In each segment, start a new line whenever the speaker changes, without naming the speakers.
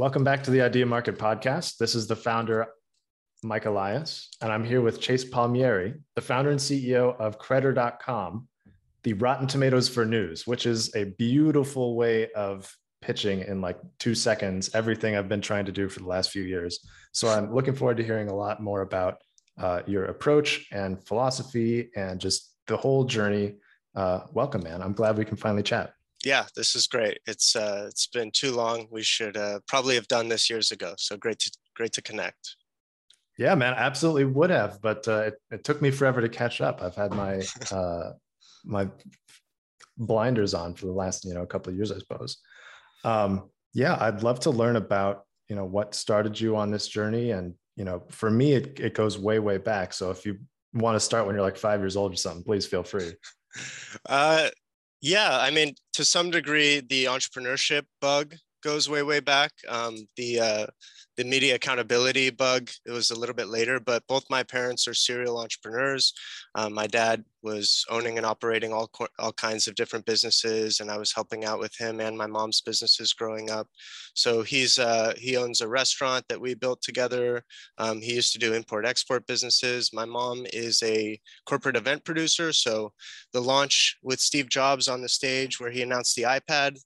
Welcome back to the Idea Market podcast. This is the founder, Mike Elias, and I'm here with Chase Palmieri, the founder and CEO of Credder.com, the Rotten Tomatoes for News, which is a beautiful way of pitching in like two seconds everything I've been trying to do for the last few years. So I'm looking forward to hearing a lot more about uh, your approach and philosophy and just the whole journey. Uh, welcome, man. I'm glad we can finally chat
yeah, this is great. It's uh, it's been too long. We should uh, probably have done this years ago. So great to great to connect.
Yeah, man, absolutely would have, but uh, it, it took me forever to catch up. I've had my uh, my blinders on for the last you know a couple of years, I suppose. Um, yeah, I'd love to learn about you know what started you on this journey, and you know, for me, it it goes way way back. So if you want to start when you're like five years old or something, please feel free.
Uh, yeah, I mean, to some degree, the entrepreneurship bug goes way, way back. Um, the uh, the media accountability bug, it was a little bit later, but both my parents are serial entrepreneurs. Um, my dad was owning and operating all, all kinds of different businesses and I was helping out with him and my mom's businesses growing up. So he's, uh, he owns a restaurant that we built together. Um, he used to do import export businesses. My mom is a corporate event producer. So the launch with Steve Jobs on the stage where he announced the iPad,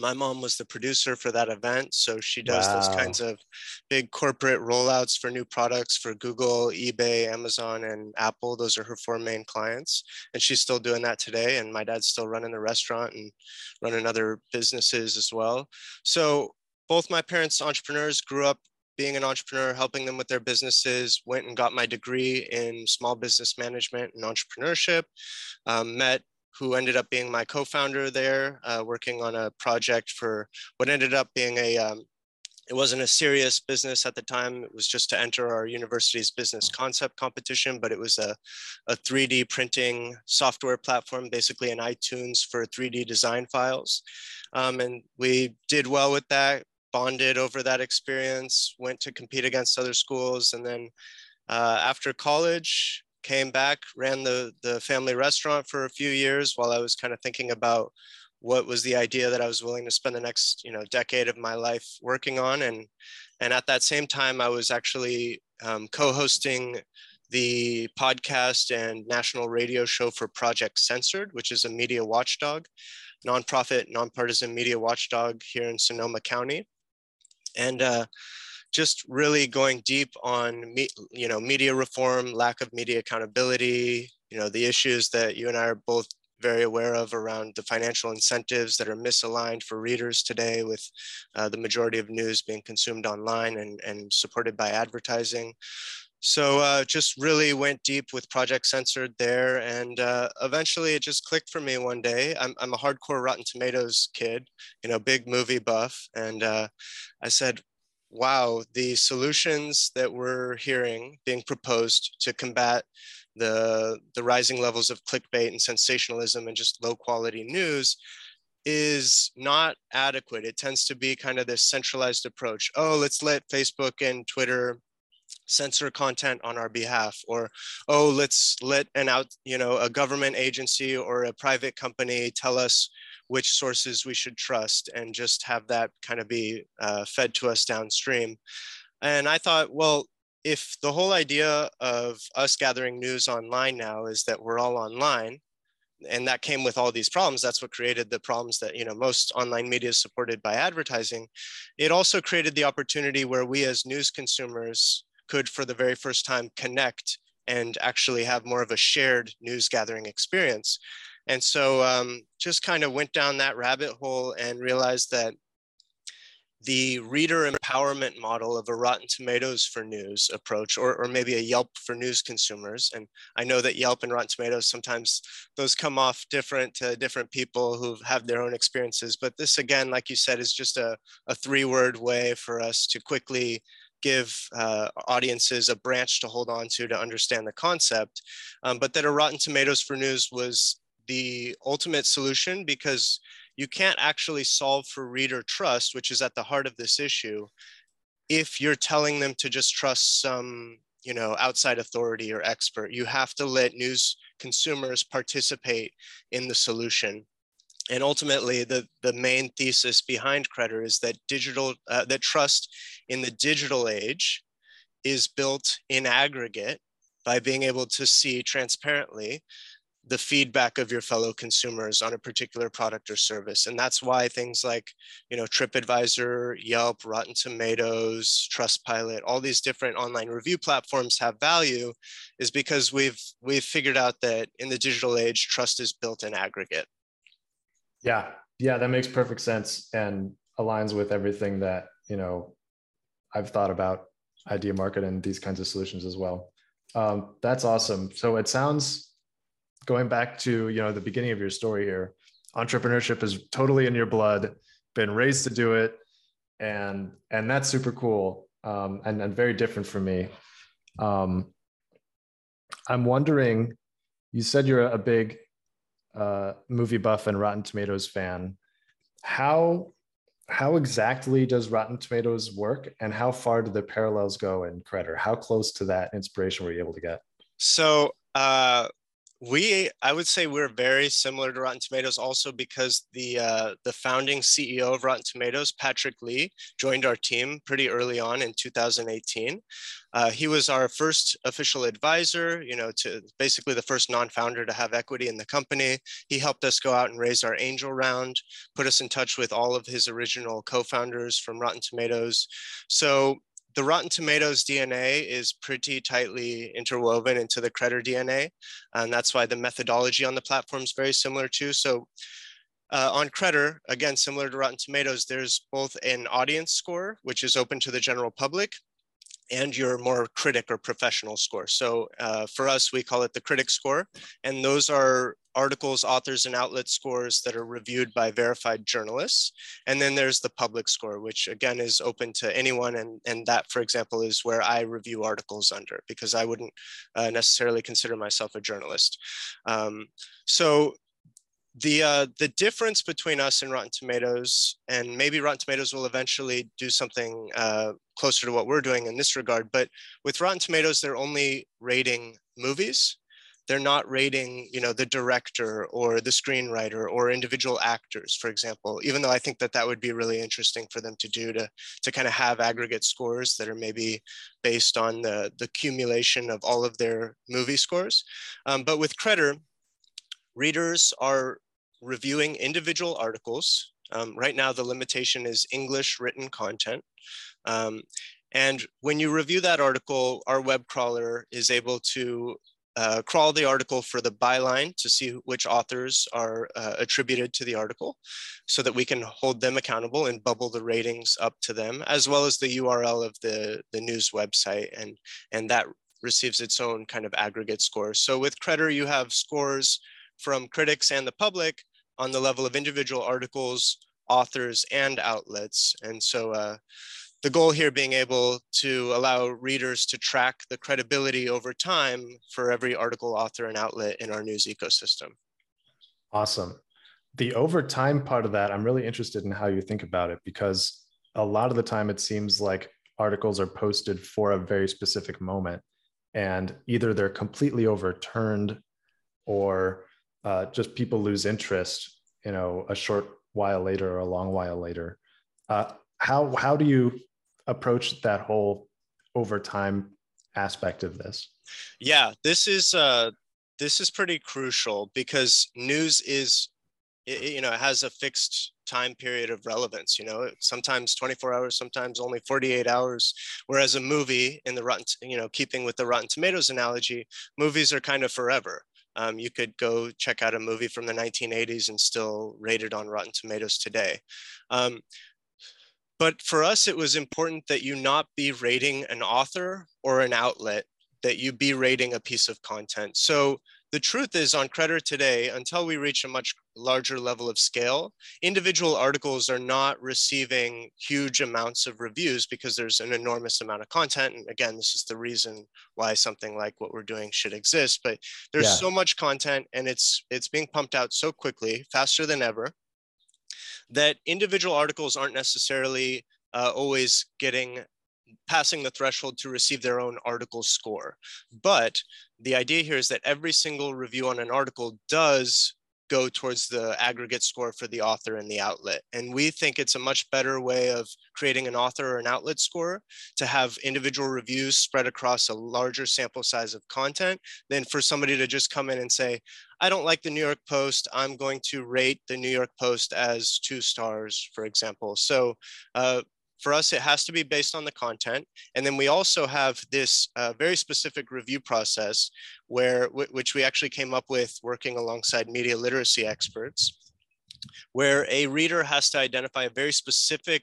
my mom was the producer for that event so she does wow. those kinds of big corporate rollouts for new products for google ebay amazon and apple those are her four main clients and she's still doing that today and my dad's still running the restaurant and running other businesses as well so both my parents entrepreneurs grew up being an entrepreneur helping them with their businesses went and got my degree in small business management and entrepreneurship um, met who ended up being my co-founder there, uh, working on a project for what ended up being a, um, it wasn't a serious business at the time. It was just to enter our university's business concept competition, but it was a, a 3D printing software platform, basically an iTunes for 3D design files. Um, and we did well with that, bonded over that experience, went to compete against other schools. And then uh, after college, came back, ran the, the family restaurant for a few years while I was kind of thinking about what was the idea that I was willing to spend the next, you know, decade of my life working on. And, and at that same time, I was actually um, co-hosting the podcast and national radio show for Project Censored, which is a media watchdog, nonprofit, nonpartisan media watchdog here in Sonoma County. And uh, just really going deep on me, you know media reform, lack of media accountability, you know the issues that you and I are both very aware of around the financial incentives that are misaligned for readers today with uh, the majority of news being consumed online and, and supported by advertising. So uh, just really went deep with Project Censored there. And uh, eventually it just clicked for me one day. I'm, I'm a hardcore Rotten Tomatoes kid, you know, big movie buff. And uh, I said, wow, the solutions that we're hearing being proposed to combat the, the rising levels of clickbait and sensationalism and just low quality news is not adequate. It tends to be kind of this centralized approach. Oh, let's let Facebook and Twitter censor content on our behalf or oh let's let an out you know a government agency or a private company tell us which sources we should trust and just have that kind of be uh, fed to us downstream. And I thought, well, if the whole idea of us gathering news online now is that we're all online, and that came with all these problems that's what created the problems that you know most online media is supported by advertising it also created the opportunity where we as news consumers could for the very first time connect and actually have more of a shared news gathering experience and so um, just kind of went down that rabbit hole and realized that the reader empowerment model of a Rotten Tomatoes for news approach, or, or maybe a Yelp for news consumers. And I know that Yelp and Rotten Tomatoes, sometimes those come off different to different people who have their own experiences. But this, again, like you said, is just a, a three word way for us to quickly give uh, audiences a branch to hold on to to understand the concept. Um, but that a Rotten Tomatoes for news was the ultimate solution because you can't actually solve for reader trust, which is at the heart of this issue, if you're telling them to just trust some you know outside authority or expert. You have to let news consumers participate in the solution. and ultimately, the, the main thesis behind Credder is that digital, uh, that trust in the digital age is built in aggregate by being able to see transparently the feedback of your fellow consumers on a particular product or service. And that's why things like, you know, TripAdvisor, Yelp, Rotten Tomatoes, Trustpilot, all these different online review platforms have value is because we've we've figured out that in the digital age, trust is built in aggregate.
Yeah. Yeah, that makes perfect sense and aligns with everything that, you know, I've thought about idea market and these kinds of solutions as well. Um, that's awesome. So it sounds going back to you know the beginning of your story here. Entrepreneurship is totally in your blood. Been raised to do it, and and that's super cool um, and and very different for me. Um, I'm wondering. You said you're a big uh, movie buff and Rotten Tomatoes fan. How how exactly does Rotten Tomatoes work, and how far do the parallels go in Credder? How close to that inspiration were you able to get?
So uh, we i would say we're very similar to rotten tomatoes also because the uh, the founding ceo of rotten tomatoes patrick lee joined our team pretty early on in 2018 uh, he was our first official advisor you know to basically the first non-founder to have equity in the company. He helped us go out and raise our angel round put us in touch with all of his original co-founders from rotten tomatoes. So the Rotten Tomatoes DNA is pretty tightly interwoven into the Credder DNA. And that's why the methodology on the platform is very similar too. So uh, on Credder, again, similar to Rotten Tomatoes, there's both an audience score, which is open to the general public, and your more critic or professional score. So uh, for us, we call it the critic score. And those are articles, authors, and outlet scores that are reviewed by verified journalists. And then there's the public score, which again is open to anyone. And, and that, for example, is where I review articles under because I wouldn't uh, necessarily consider myself a journalist. Um, so the uh, the difference between us and Rotten Tomatoes, and maybe Rotten Tomatoes will eventually do something uh, closer to what we're doing in this regard. But with Rotten Tomatoes, they're only rating movies. They're not rating, you know, the director or the screenwriter or individual actors, for example. Even though I think that that would be really interesting for them to do to to kind of have aggregate scores that are maybe based on the the accumulation of all of their movie scores. Um, but with Credder, readers are reviewing individual articles. Um, right now, the limitation is English written content. Um, and when you review that article, our web crawler is able to uh, crawl the article for the byline to see which authors are uh, attributed to the article so that we can hold them accountable and bubble the ratings up to them, as well as the URL of the, the news website. And, and that receives its own kind of aggregate score. So with Credder, you have scores from critics and the public on the level of individual articles, authors, and outlets. And so uh, the goal here being able to allow readers to track the credibility over time for every article, author, and outlet in our news ecosystem.
Awesome. The over time part of that, I'm really interested in how you think about it because a lot of the time it seems like articles are posted for a very specific moment and either they're completely overturned or uh, just people lose interest, you know, a short while later or a long while later. Uh, how how do you approach that whole over time aspect of this?
Yeah, this is uh, this is pretty crucial because news is it, you know it has a fixed time period of relevance you know sometimes 24 hours sometimes only 48 hours whereas a movie in the rotten you know keeping with the rotten tomatoes analogy movies are kind of forever um, you could go check out a movie from the 1980s and still rate it on Rotten Tomatoes today. Um, but for us, it was important that you not be rating an author or an outlet, that you be rating a piece of content. So the truth is on Credder today, until we reach a much larger level of scale, individual articles are not receiving huge amounts of reviews because there's an enormous amount of content. And again, this is the reason why something like what we're doing should exist. But there's yeah. so much content and it's it's being pumped out so quickly, faster than ever, that individual articles aren't necessarily uh, always getting passing the threshold to receive their own article score. But the idea here is that every single review on an article does go towards the aggregate score for the author and the outlet. And we think it's a much better way of creating an author or an outlet score to have individual reviews spread across a larger sample size of content than for somebody to just come in and say, I don't like the New York Post. I'm going to rate the New York Post as two stars, for example. So uh, for us, it has to be based on the content. And then we also have this uh, very specific review process where, which we actually came up with working alongside media literacy experts, where a reader has to identify a very specific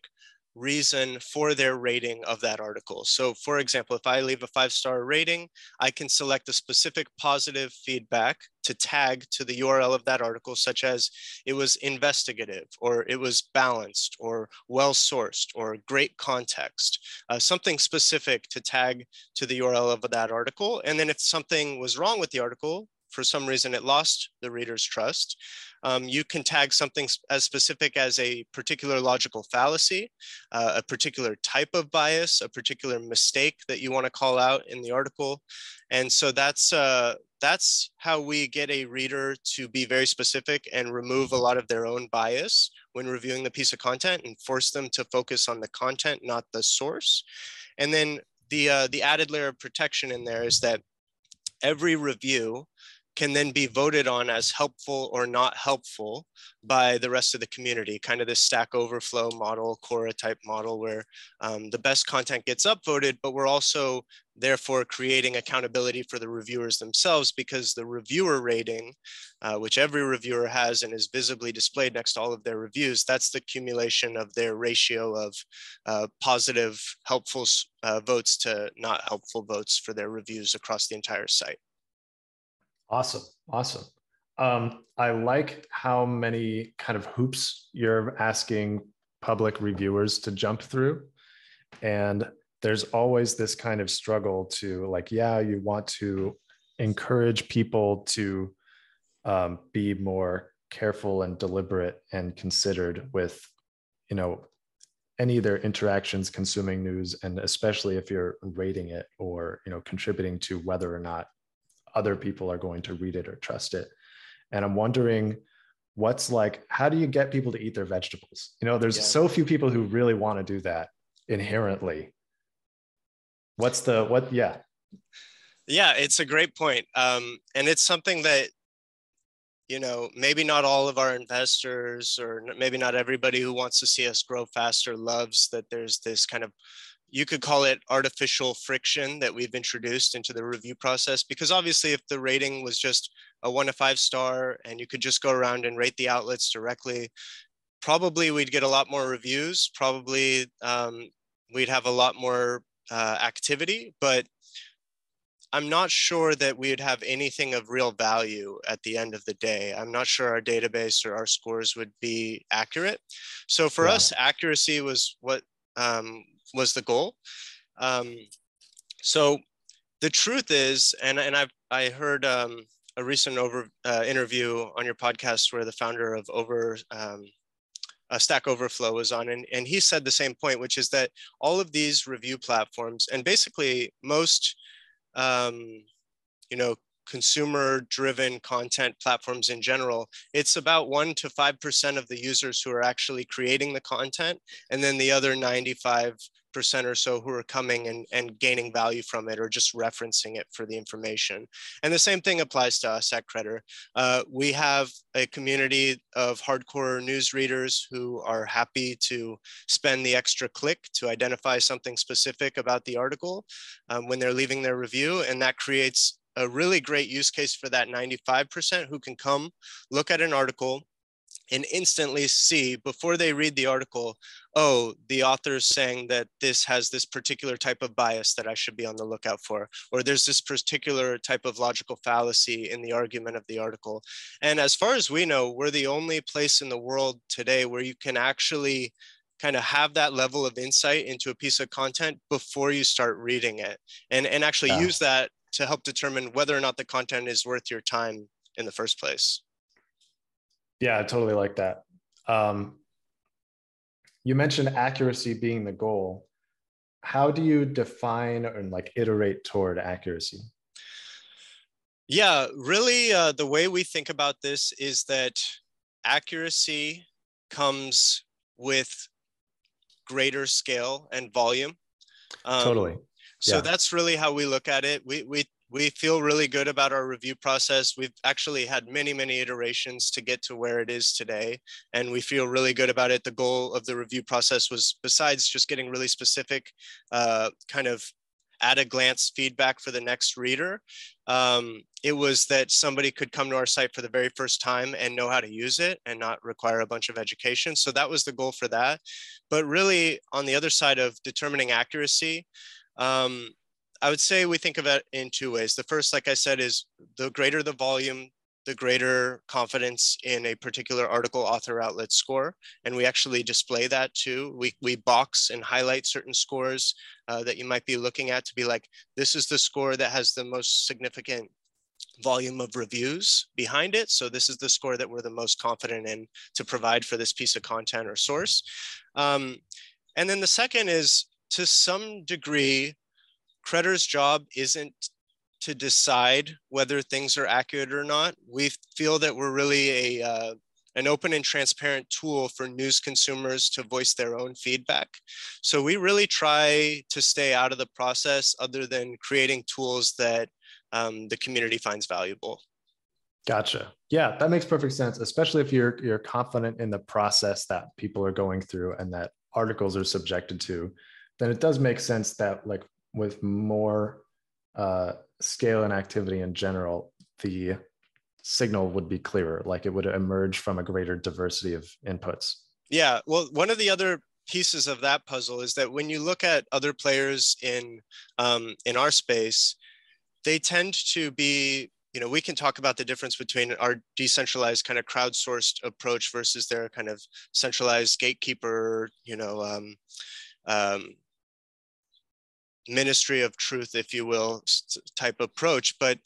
reason for their rating of that article. So for example, if I leave a five-star rating, I can select a specific positive feedback to tag to the URL of that article, such as it was investigative, or it was balanced, or well-sourced, or great context, uh, something specific to tag to the URL of that article. And then if something was wrong with the article, for some reason it lost the reader's trust, um, you can tag something as specific as a particular logical fallacy, uh, a particular type of bias, a particular mistake that you want to call out in the article. And so that's, uh, that's how we get a reader to be very specific and remove a lot of their own bias when reviewing the piece of content and force them to focus on the content, not the source. And then the, uh, the added layer of protection in there is that every review can then be voted on as helpful or not helpful by the rest of the community, kind of this stack overflow model, Quora type model where um, the best content gets upvoted, but we're also therefore creating accountability for the reviewers themselves because the reviewer rating, uh, which every reviewer has and is visibly displayed next to all of their reviews, that's the accumulation of their ratio of uh, positive, helpful uh, votes to not helpful votes for their reviews across the entire site.
Awesome. Awesome. Um, I like how many kind of hoops you're asking public reviewers to jump through. And there's always this kind of struggle to like, yeah, you want to encourage people to um, be more careful and deliberate and considered with, you know, any of their interactions consuming news and especially if you're rating it or you know contributing to whether or not other people are going to read it or trust it. And I'm wondering what's like, how do you get people to eat their vegetables? You know, there's yeah. so few people who really want to do that inherently. What's the, what, yeah.
Yeah, it's a great point. Um, and it's something that, you know, maybe not all of our investors or maybe not everybody who wants to see us grow faster loves that there's this kind of you could call it artificial friction that we've introduced into the review process because obviously if the rating was just a one to five star and you could just go around and rate the outlets directly probably we'd get a lot more reviews probably um, we'd have a lot more uh, activity but i'm not sure that we would have anything of real value at the end of the day i'm not sure our database or our scores would be accurate so for yeah. us accuracy was what um, was the goal. Um, so the truth is, and, and I've, I heard um, a recent over, uh, interview on your podcast where the founder of Over um, uh, Stack Overflow was on, and, and he said the same point, which is that all of these review platforms and basically most, um, you know, consumer-driven content platforms in general, it's about one to five percent of the users who are actually creating the content, and then the other ninety-five Percent or so who are coming and, and gaining value from it or just referencing it for the information. And the same thing applies to us at Credder. Uh, we have a community of hardcore news readers who are happy to spend the extra click to identify something specific about the article um, when they're leaving their review. And that creates a really great use case for that 95% who can come look at an article and instantly see before they read the article, oh, the author is saying that this has this particular type of bias that I should be on the lookout for, or there's this particular type of logical fallacy in the argument of the article. And as far as we know, we're the only place in the world today where you can actually kind of have that level of insight into a piece of content before you start reading it and, and actually yeah. use that to help determine whether or not the content is worth your time in the first place.
Yeah, I totally like that. Um, you mentioned accuracy being the goal. How do you define and like iterate toward accuracy?
Yeah, really, uh, the way we think about this is that accuracy comes with greater scale and volume.
Um, totally. Yeah.
So that's really how we look at it. We we we feel really good about our review process. We've actually had many, many iterations to get to where it is today, and we feel really good about it. The goal of the review process was, besides just getting really specific, uh, kind of at a glance feedback for the next reader. Um, it was that somebody could come to our site for the very first time and know how to use it and not require a bunch of education. So that was the goal for that. But really, on the other side of determining accuracy, um, I would say we think of it in two ways. The first, like I said, is the greater the volume, the greater confidence in a particular article author outlet score. And we actually display that too. We, we box and highlight certain scores uh, that you might be looking at to be like, this is the score that has the most significant volume of reviews behind it. So this is the score that we're the most confident in to provide for this piece of content or source. Um, and then the second is to some degree, Credder's job isn't to decide whether things are accurate or not. We feel that we're really a uh, an open and transparent tool for news consumers to voice their own feedback. So we really try to stay out of the process other than creating tools that um, the community finds valuable.
Gotcha. Yeah, that makes perfect sense, especially if you're you're confident in the process that people are going through and that articles are subjected to, then it does make sense that like with more uh, scale and activity in general, the signal would be clearer, like it would emerge from a greater diversity of inputs.
Yeah, well, one of the other pieces of that puzzle is that when you look at other players in um, in our space, they tend to be you know we can talk about the difference between our decentralized kind of crowdsourced approach versus their kind of centralized gatekeeper you know um, um, ministry of truth, if you will, type approach. But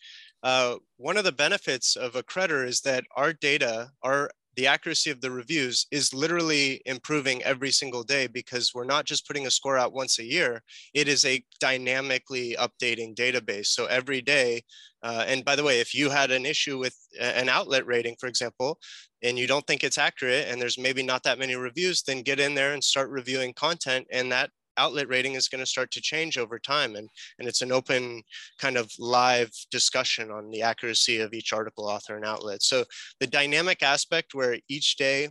uh, one of the benefits of Accredder is that our data, our the accuracy of the reviews is literally improving every single day because we're not just putting a score out once a year. It is a dynamically updating database. So every day, uh, and by the way, if you had an issue with an outlet rating, for example, and you don't think it's accurate and there's maybe not that many reviews, then get in there and start reviewing content and that outlet rating is going to start to change over time. And, and it's an open kind of live discussion on the accuracy of each article, author, and outlet. So the dynamic aspect where each day,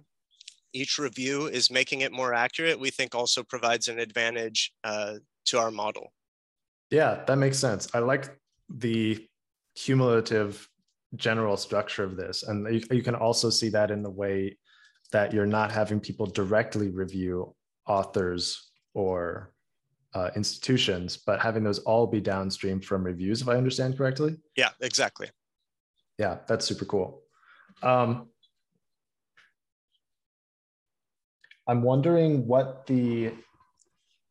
each review is making it more accurate, we think also provides an advantage uh, to our model.
Yeah, that makes sense. I like the cumulative general structure of this. And you, you can also see that in the way that you're not having people directly review authors or uh, institutions, but having those all be downstream from reviews, if I understand correctly.
Yeah, exactly.
Yeah, that's super cool. Um, I'm wondering what the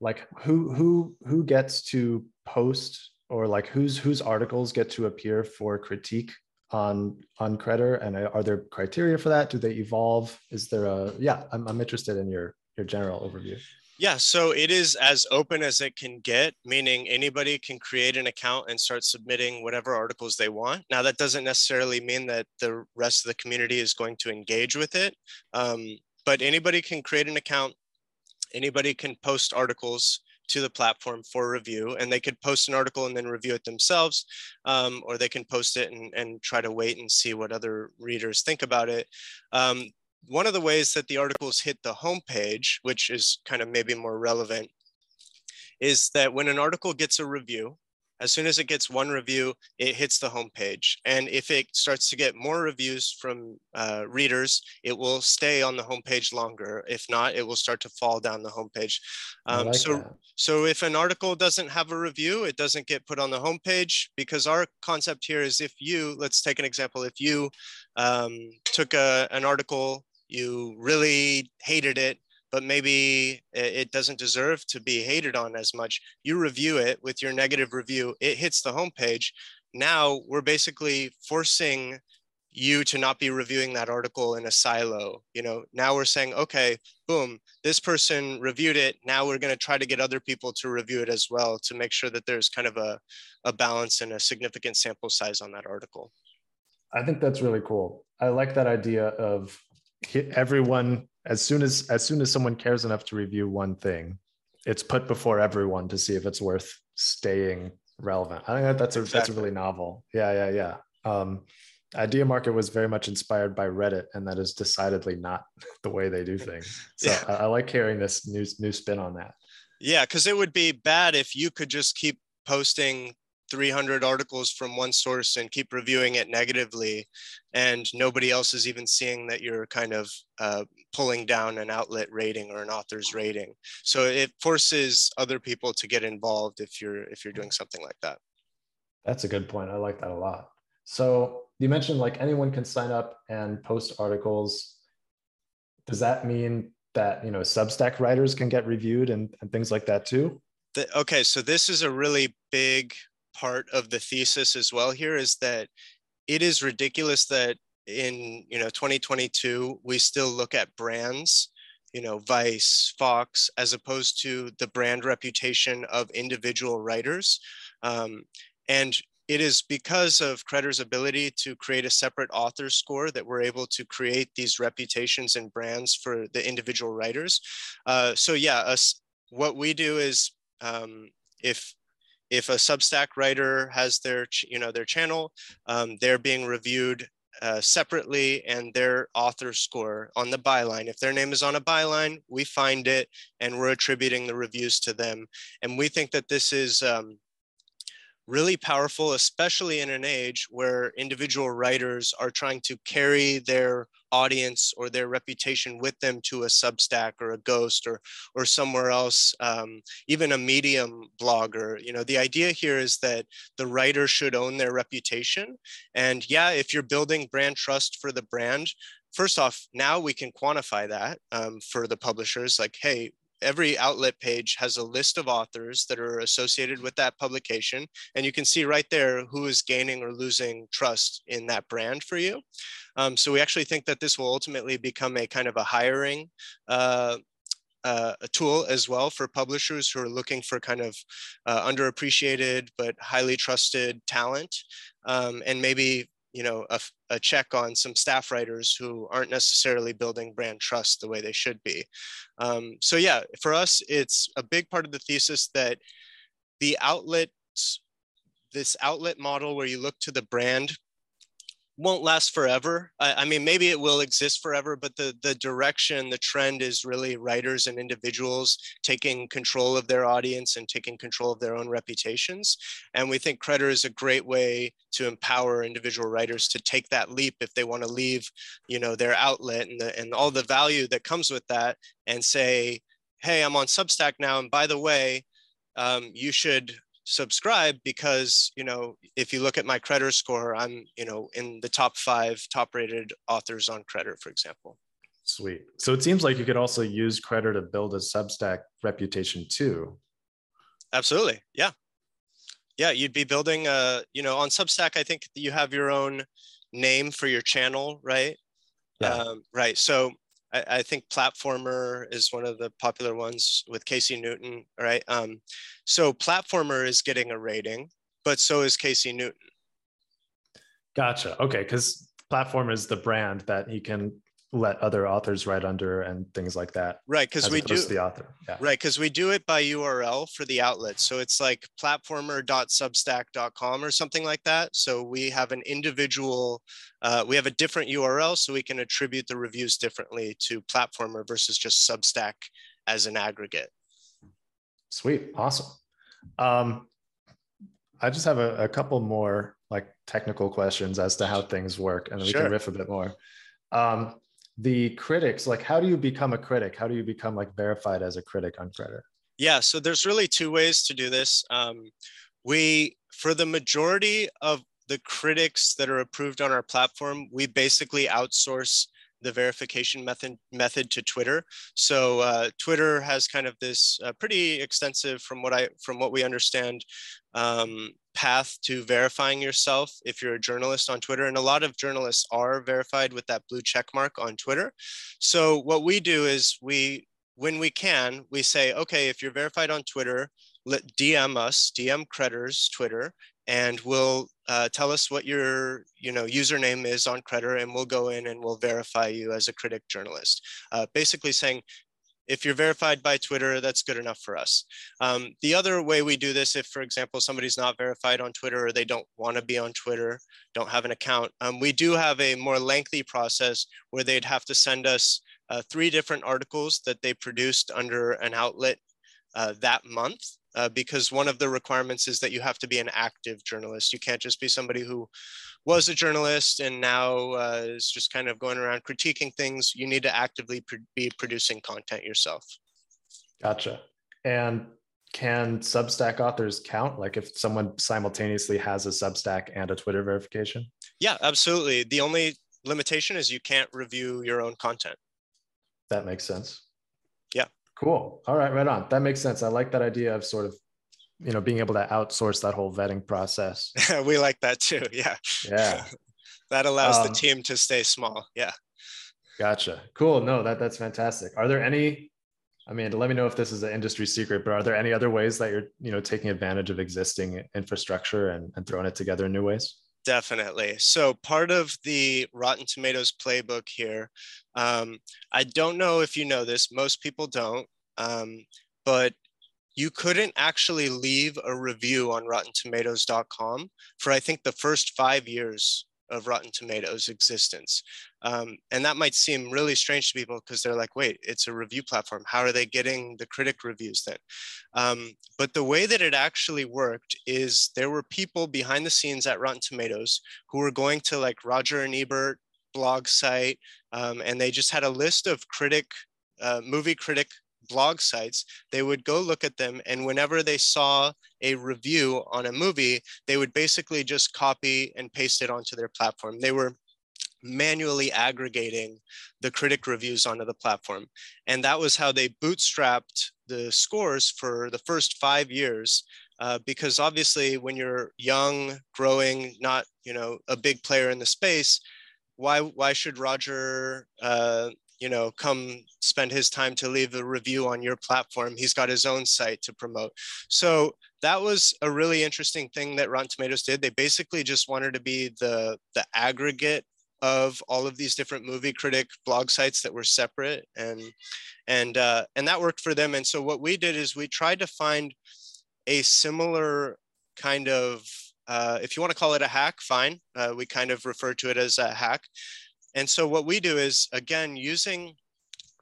like who who who gets to post or like whose whose articles get to appear for critique on on Credder and are there criteria for that? Do they evolve? Is there a yeah? I'm I'm interested in your your general overview.
Yeah, so it is as open as it can get, meaning anybody can create an account and start submitting whatever articles they want. Now, that doesn't necessarily mean that the rest of the community is going to engage with it, um, but anybody can create an account, anybody can post articles to the platform for review and they could post an article and then review it themselves um, or they can post it and, and try to wait and see what other readers think about it um, one of the ways that the articles hit the homepage, which is kind of maybe more relevant, is that when an article gets a review, as soon as it gets one review, it hits the homepage. And if it starts to get more reviews from uh, readers, it will stay on the homepage longer. If not, it will start to fall down the homepage. Um, like so, that. so if an article doesn't have a review, it doesn't get put on the homepage because our concept here is if you, let's take an example, if you um, took a, an article you really hated it, but maybe it doesn't deserve to be hated on as much. You review it with your negative review, it hits the homepage. Now we're basically forcing you to not be reviewing that article in a silo. You know, now we're saying, okay, boom, this person reviewed it. Now we're going to try to get other people to review it as well to make sure that there's kind of a, a balance and a significant sample size on that article.
I think that's really cool. I like that idea of everyone as soon as as soon as someone cares enough to review one thing, it's put before everyone to see if it's worth staying relevant. I think that's a exactly. that's a really novel. Yeah, yeah, yeah. Um, Idea Market was very much inspired by Reddit, and that is decidedly not the way they do things. So yeah. I, I, like hearing this new new spin on that.
Yeah, because it would be bad if you could just keep posting 300 articles from one source and keep reviewing it negatively, and nobody else is even seeing that you're kind of uh, pulling down an outlet rating or an author's rating. So it forces other people to get involved if you're if you're doing something like that.
That's a good point. I like that a lot. So you mentioned like anyone can sign up and post articles. Does that mean that you know Substack writers can get reviewed and, and things like that too?
The, okay, so this is a really big part of the thesis as well. Here is that it is ridiculous that in you know 2022 we still look at brands you know vice fox as opposed to the brand reputation of individual writers um, and it is because of Credder's ability to create a separate author score that we're able to create these reputations and brands for the individual writers. Uh, so yeah, us, what we do is um, if if a Substack writer has their you know their channel, um, they're being reviewed uh, separately and their author score on the byline. If their name is on a byline, we find it and we're attributing the reviews to them. And we think that this is um, really powerful, especially in an age where individual writers are trying to carry their audience or their reputation with them to a Substack or a Ghost or or somewhere else, um, even a Medium blogger. You know, the idea here is that the writer should own their reputation. And yeah, if you're building brand trust for the brand, first off, now we can quantify that um, for the publishers. Like, hey, every outlet page has a list of authors that are associated with that publication. And you can see right there who is gaining or losing trust in that brand for you. Um, so we actually think that this will ultimately become a kind of a hiring uh, uh, a tool as well for publishers who are looking for kind of uh, underappreciated but highly trusted talent um, and maybe you know a, a, check on some staff writers who aren't necessarily building brand trust the way they should be. Um, so yeah for us it's a big part of the thesis that the outlets this outlet model where you look to the brand won't last forever. I, I, mean, maybe it will exist forever, but the the direction, the trend is really writers and individuals taking control of their audience and taking control of their own reputations. And we think Credder is a great way to empower individual writers to take that leap if they want to leave, you know, their outlet and the, and all the value that comes with that, and say, hey, I'm on Substack now, and by the way, um, you should subscribe because you know if you look at my Credder score i'm you know in the top five top rated authors on Credder for example.
Sweet. So it seems like you could also use Credder to build a substack reputation too.
Absolutely. Yeah. Yeah you'd be building a you know on substack i think you have your own name for your channel right? Yeah. Um, right. So I, I, think platformer is one of the popular ones with Casey Newton, right? Um, so platformer is getting a rating, but so is Casey Newton.
Gotcha. Okay, because platform is the brand that he can let other authors write under and things like that.
Right, because we do
the author.
Yeah. Right, because we do it by URL for the outlet. So it's like platformer.substack.com or something like that. So we have an individual, uh, we have a different URL, so we can attribute the reviews differently to platformer versus just Substack as an aggregate.
Sweet, awesome. Um, I just have a, a couple more like technical questions as to how things work, and we sure. can riff a bit more. Um, the critics like how do you become a critic? How do you become like verified as a critic on Credder
yeah so there's really two ways to do this. Um, we for the majority of the critics that are approved on our platform we basically outsource the verification method method to Twitter. So uh, Twitter has kind of this uh, pretty extensive, from what I from what we understand, um, path to verifying yourself if you're a journalist on Twitter. And a lot of journalists are verified with that blue check mark on Twitter. So what we do is we, when we can, we say, okay, if you're verified on Twitter, let DM us, DM Credder's Twitter, and we'll uh, tell us what your you know username is on Credder, and we'll go in and we'll verify you as a critic journalist. Uh, basically saying, if you're verified by Twitter, that's good enough for us. Um, the other way we do this, if for example, somebody's not verified on Twitter or they don't want to be on Twitter, don't have an account, um, we do have a more lengthy process where they'd have to send us uh, three different articles that they produced under an outlet uh, that month. Uh, because one of the requirements is that you have to be an active journalist. You can't just be somebody who was a journalist and now uh, is just kind of going around critiquing things. You need to actively be producing content yourself.
Gotcha. And can Substack authors count? Like if someone simultaneously has a Substack and a Twitter verification?
Yeah, absolutely. The only limitation is you can't review your own content.
That makes sense. Cool. All right, right on. That makes sense. I like that idea of sort of, you know, being able to outsource that whole vetting process.
we like that too. Yeah.
Yeah.
that allows
Um,
the team to stay small. Yeah.
Gotcha. Cool. No, that that's fantastic. Are there any? I mean, let me know if this is an industry secret, but are there any other ways that you're, you know, taking advantage of existing infrastructure and, and throwing it together in new ways?
Definitely. So part of the Rotten Tomatoes playbook here, um, I don't know if you know this, most people don't, um, but you couldn't actually leave a review on RottenTomatoes.com for I think the first five years of Rotten Tomatoes existence. Um, and that might seem really strange to people because they're like, wait, it's a review platform. How are they getting the critic reviews then? Um, but the way that it actually worked is there were people behind the scenes at Rotten Tomatoes who were going to like Roger and Ebert blog site, um, and they just had a list of critic, uh, movie critic blog sites. They would go look at them, and whenever they saw a review on a movie, they would basically just copy and paste it onto their platform. They were manually aggregating the critic reviews onto the platform. And that was how they bootstrapped the scores for the first five years. Uh, because obviously when you're young, growing, not you know a big player in the space, why why should Roger uh, you know come spend his time to leave a review on your platform? He's got his own site to promote. So that was a really interesting thing that Rotten Tomatoes did. They basically just wanted to be the the aggregate of all of these different movie critic blog sites that were separate and and uh, and that worked for them and so what we did is we tried to find a similar kind of uh, if you want to call it a hack fine uh, we kind of refer to it as a hack and so what we do is again using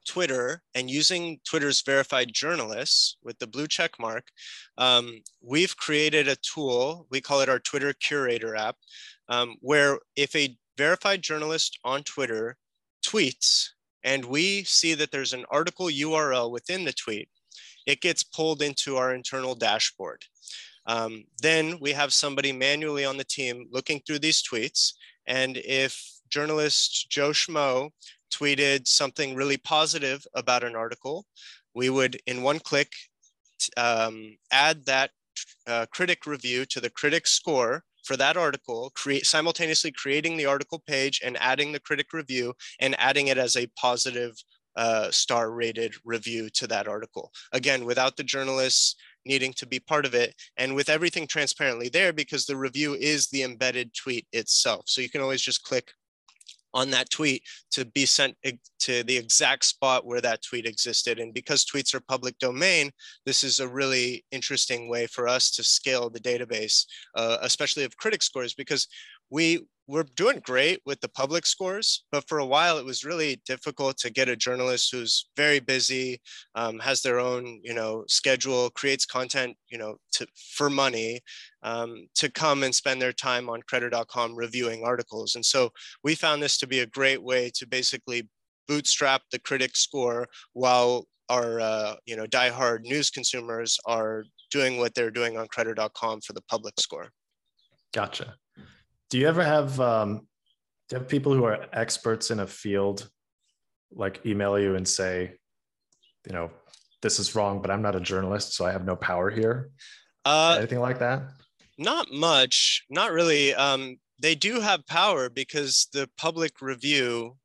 Twitter and using Twitter's verified journalists with the blue check mark, um, we've created a tool, we call it our Twitter Curator app, um, where if a verified journalist on Twitter tweets and we see that there's an article URL within the tweet, it gets pulled into our internal dashboard. Um, then we have somebody manually on the team looking through these tweets. And if journalist Joe Schmo tweeted something really positive about an article, we would, in one click, um, add that uh, critic review to the critic score for that article, create simultaneously creating the article page and adding the critic review and adding it as a positive uh, star rated review to that article. Again, without the journalists needing to be part of it and with everything transparently there because the review is the embedded tweet itself. So you can always just click on that tweet to be sent to the exact spot where that tweet existed. And because tweets are public domain, this is a really interesting way for us to scale the database, uh, especially of critic scores, because we we're doing great with the public scores, but for a while it was really difficult to get a journalist who's very busy, um, has their own you know schedule, creates content you know to, for money, um, to come and spend their time on Credder.com reviewing articles. And so we found this to be a great way to basically bootstrap the critic score while our uh, you know diehard news consumers are doing what they're doing on Credder.com for the public score.
Gotcha do you ever have um, do you have people who are experts in a field like email you and say you know this is wrong but i'm not a journalist so i have no power here uh, anything like that
Not much, not really. Um, they do have power because the public review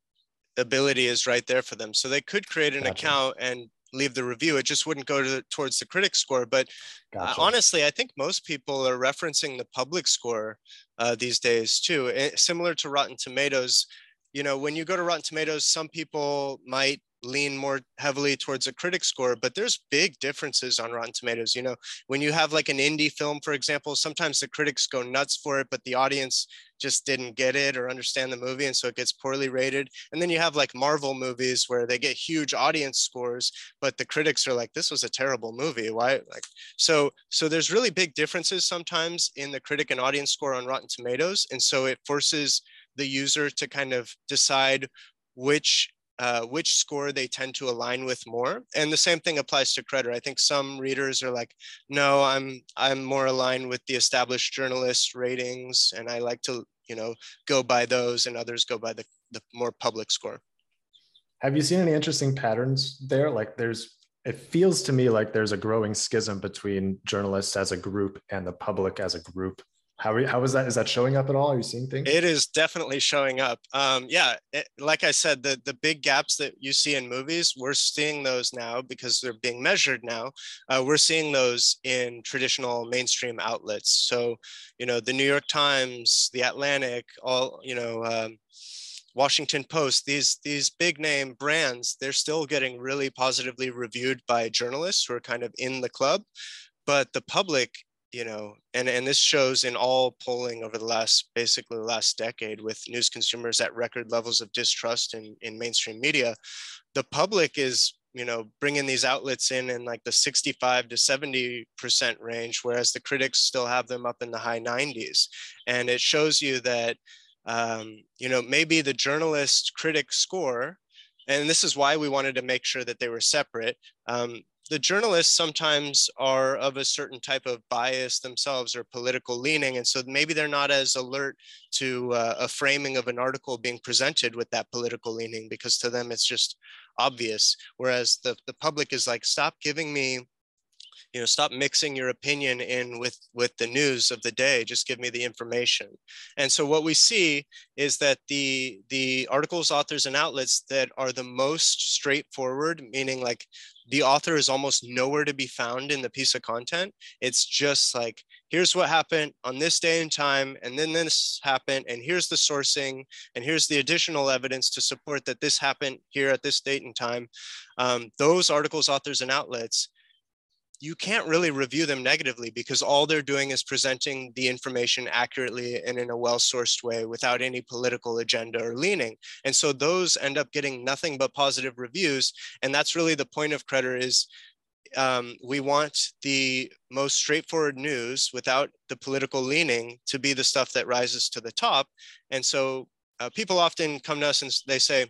ability is right there for them. So they could create an gotcha. account and leave the review. It just wouldn't go to, towards the critic score. But uh, gotcha. uh, honestly, I think most people are referencing the public score uh, these days too. It, eh, similar to Rotten Tomatoes, you know, when you go to Rotten Tomatoes, some people might lean more heavily towards a critic score, but there's big differences on Rotten Tomatoes. You know, when you have like an indie film, for example, sometimes the critics go nuts for it, but the audience just didn't get it or understand the movie. And so it gets poorly rated. And then you have like Marvel movies where they get huge audience scores, but the critics are like, this was a terrible movie. Why? Like, so, so there's really big differences sometimes in the critic and audience score on Rotten Tomatoes. And so it forces the user to kind of decide which uh, which score they tend to align with more. And the same thing applies to Credder. I think some readers are like, no, I'm I'm more aligned with the established journalist ratings, and I like to you know go by those, and others go by the the more public score.
Have you seen any interesting patterns there? Like there's it feels to me like there's a growing schism between journalists as a group and the public as a group how how is that? Is that showing up at all? Are you seeing things?
It is definitely showing up. Um, yeah, it, like I said, the the big gaps that you see in movies, we're seeing those now because they're being measured now. Uh, we're seeing those in traditional mainstream outlets. So, you know, the New York Times, the Atlantic, all you know. Um, Washington Post, these these big name brands, they're still getting really positively reviewed by journalists who are kind of in the club, but the public you know, and, and this shows in all polling over the last, basically the last decade with news consumers at record levels of distrust in, in mainstream media, the public is, you know, bringing these outlets in in like the 65 to 70% range, whereas the critics still have them up in the high 90s. And it shows you that, um, you know, maybe the journalist critic score and this is why we wanted to make sure that they were separate. Um, the journalists sometimes are of a certain type of bias themselves or political leaning. And so maybe they're not as alert to uh, a framing of an article being presented with that political leaning because to them it's just obvious. Whereas the, the public is like, stop giving me you know stop mixing your opinion in with with the news of the day just give me the information and so what we see is that the the articles authors and outlets that are the most straightforward meaning like the author is almost nowhere to be found in the piece of content. It's just like here's what happened on this day and time and then this happened and here's the sourcing and here's the additional evidence to support that this happened here at this date and time. Um, those articles authors and outlets you can't really review them negatively because all they're doing is presenting the information accurately and in a well-sourced way without any political agenda or leaning. And so those end up getting nothing but positive reviews. And that's really the point of Credder is um, we want the most straightforward news without the political leaning to be the stuff that rises to the top. And so uh, people often come to us and they say,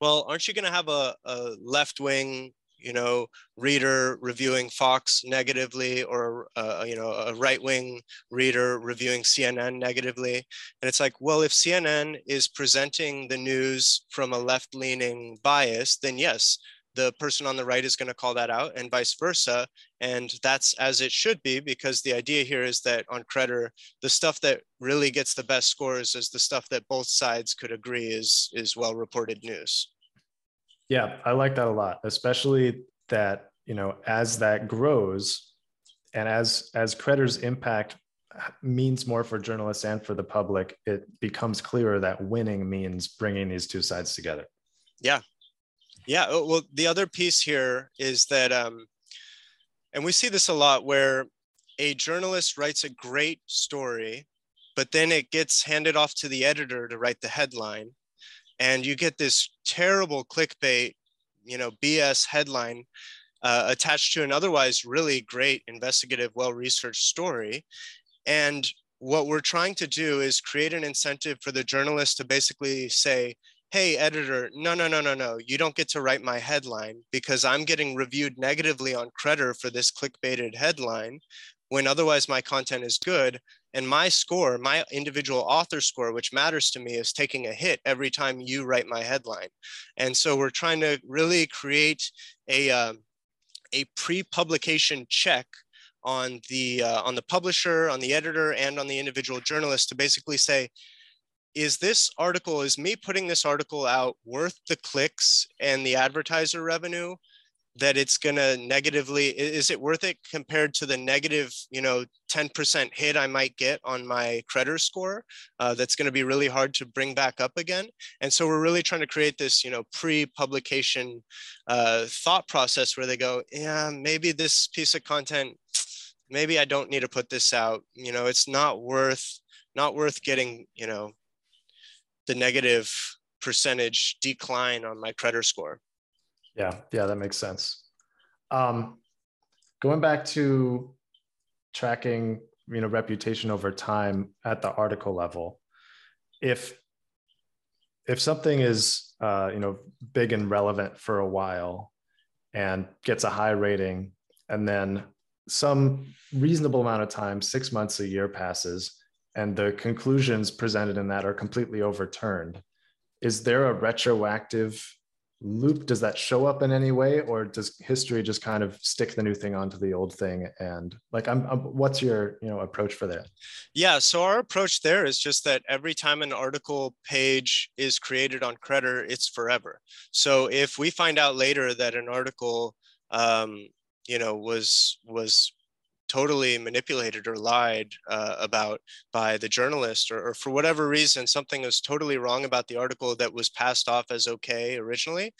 well, aren't you going to have a, a left wing you know, reader reviewing Fox negatively or, uh, you know, a right wing reader reviewing CNN negatively. And it's like, well, if CNN is presenting the news from a left leaning bias, then yes, the person on the right is going to call that out and vice versa. And that's as it should be, because the idea here is that on Credder, the stuff that really gets the best scores is the stuff that both sides could agree is, is well reported news.
Yeah, I like that a lot, especially that, you know, as that grows and as as Credder's impact means more for journalists and for the public, it becomes clearer that winning means bringing these two sides together.
Yeah. Yeah. Oh, well, the other piece here is that, um, and we see this a lot where a journalist writes a great story, but then it gets handed off to the editor to write the headline and you get this terrible clickbait you know bs headline uh, attached to an otherwise really great investigative well-researched story. And what we're trying to do is create an incentive for the journalist to basically say hey editor no no no no no you don't get to write my headline because i'm getting reviewed negatively on Credder for this clickbaited headline when otherwise my content is good and my score, my individual author score, which matters to me, is taking a hit every time you write my headline. And so we're trying to really create a, uh, a pre-publication check on the uh, on the publisher, on the editor, and on the individual journalist to basically say, is this article, is me putting this article out worth the clicks and the advertiser revenue that it's going to negatively is it worth it compared to the negative you know 10% hit i might get on my Credder score uh, that's going to be really hard to bring back up again? And so we're really trying to create this you know pre-publication uh, thought process where they go yeah maybe this piece of content maybe i don't need to put this out. You know it's not worth not worth getting you know the negative percentage decline on my Credder score
yeah, yeah, that makes sense. Um, going back to tracking, you know, reputation over time at the article level, if if something is uh, you know big and relevant for a while and gets a high rating, and then some reasonable amount of time, six months, a year passes, and the conclusions presented in that are completely overturned, is there a retroactive loop does that show up in any way or does history just kind of stick the new thing onto the old thing? And like I'm, I'm, what's your you know approach for that?
Yeah so our approach there is just that every time an article page is created on Credder it's forever. So if we find out later that an article um, you know was was totally manipulated or lied uh, about by the journalist or, or, for whatever reason something is totally wrong about the article that was passed off as okay originally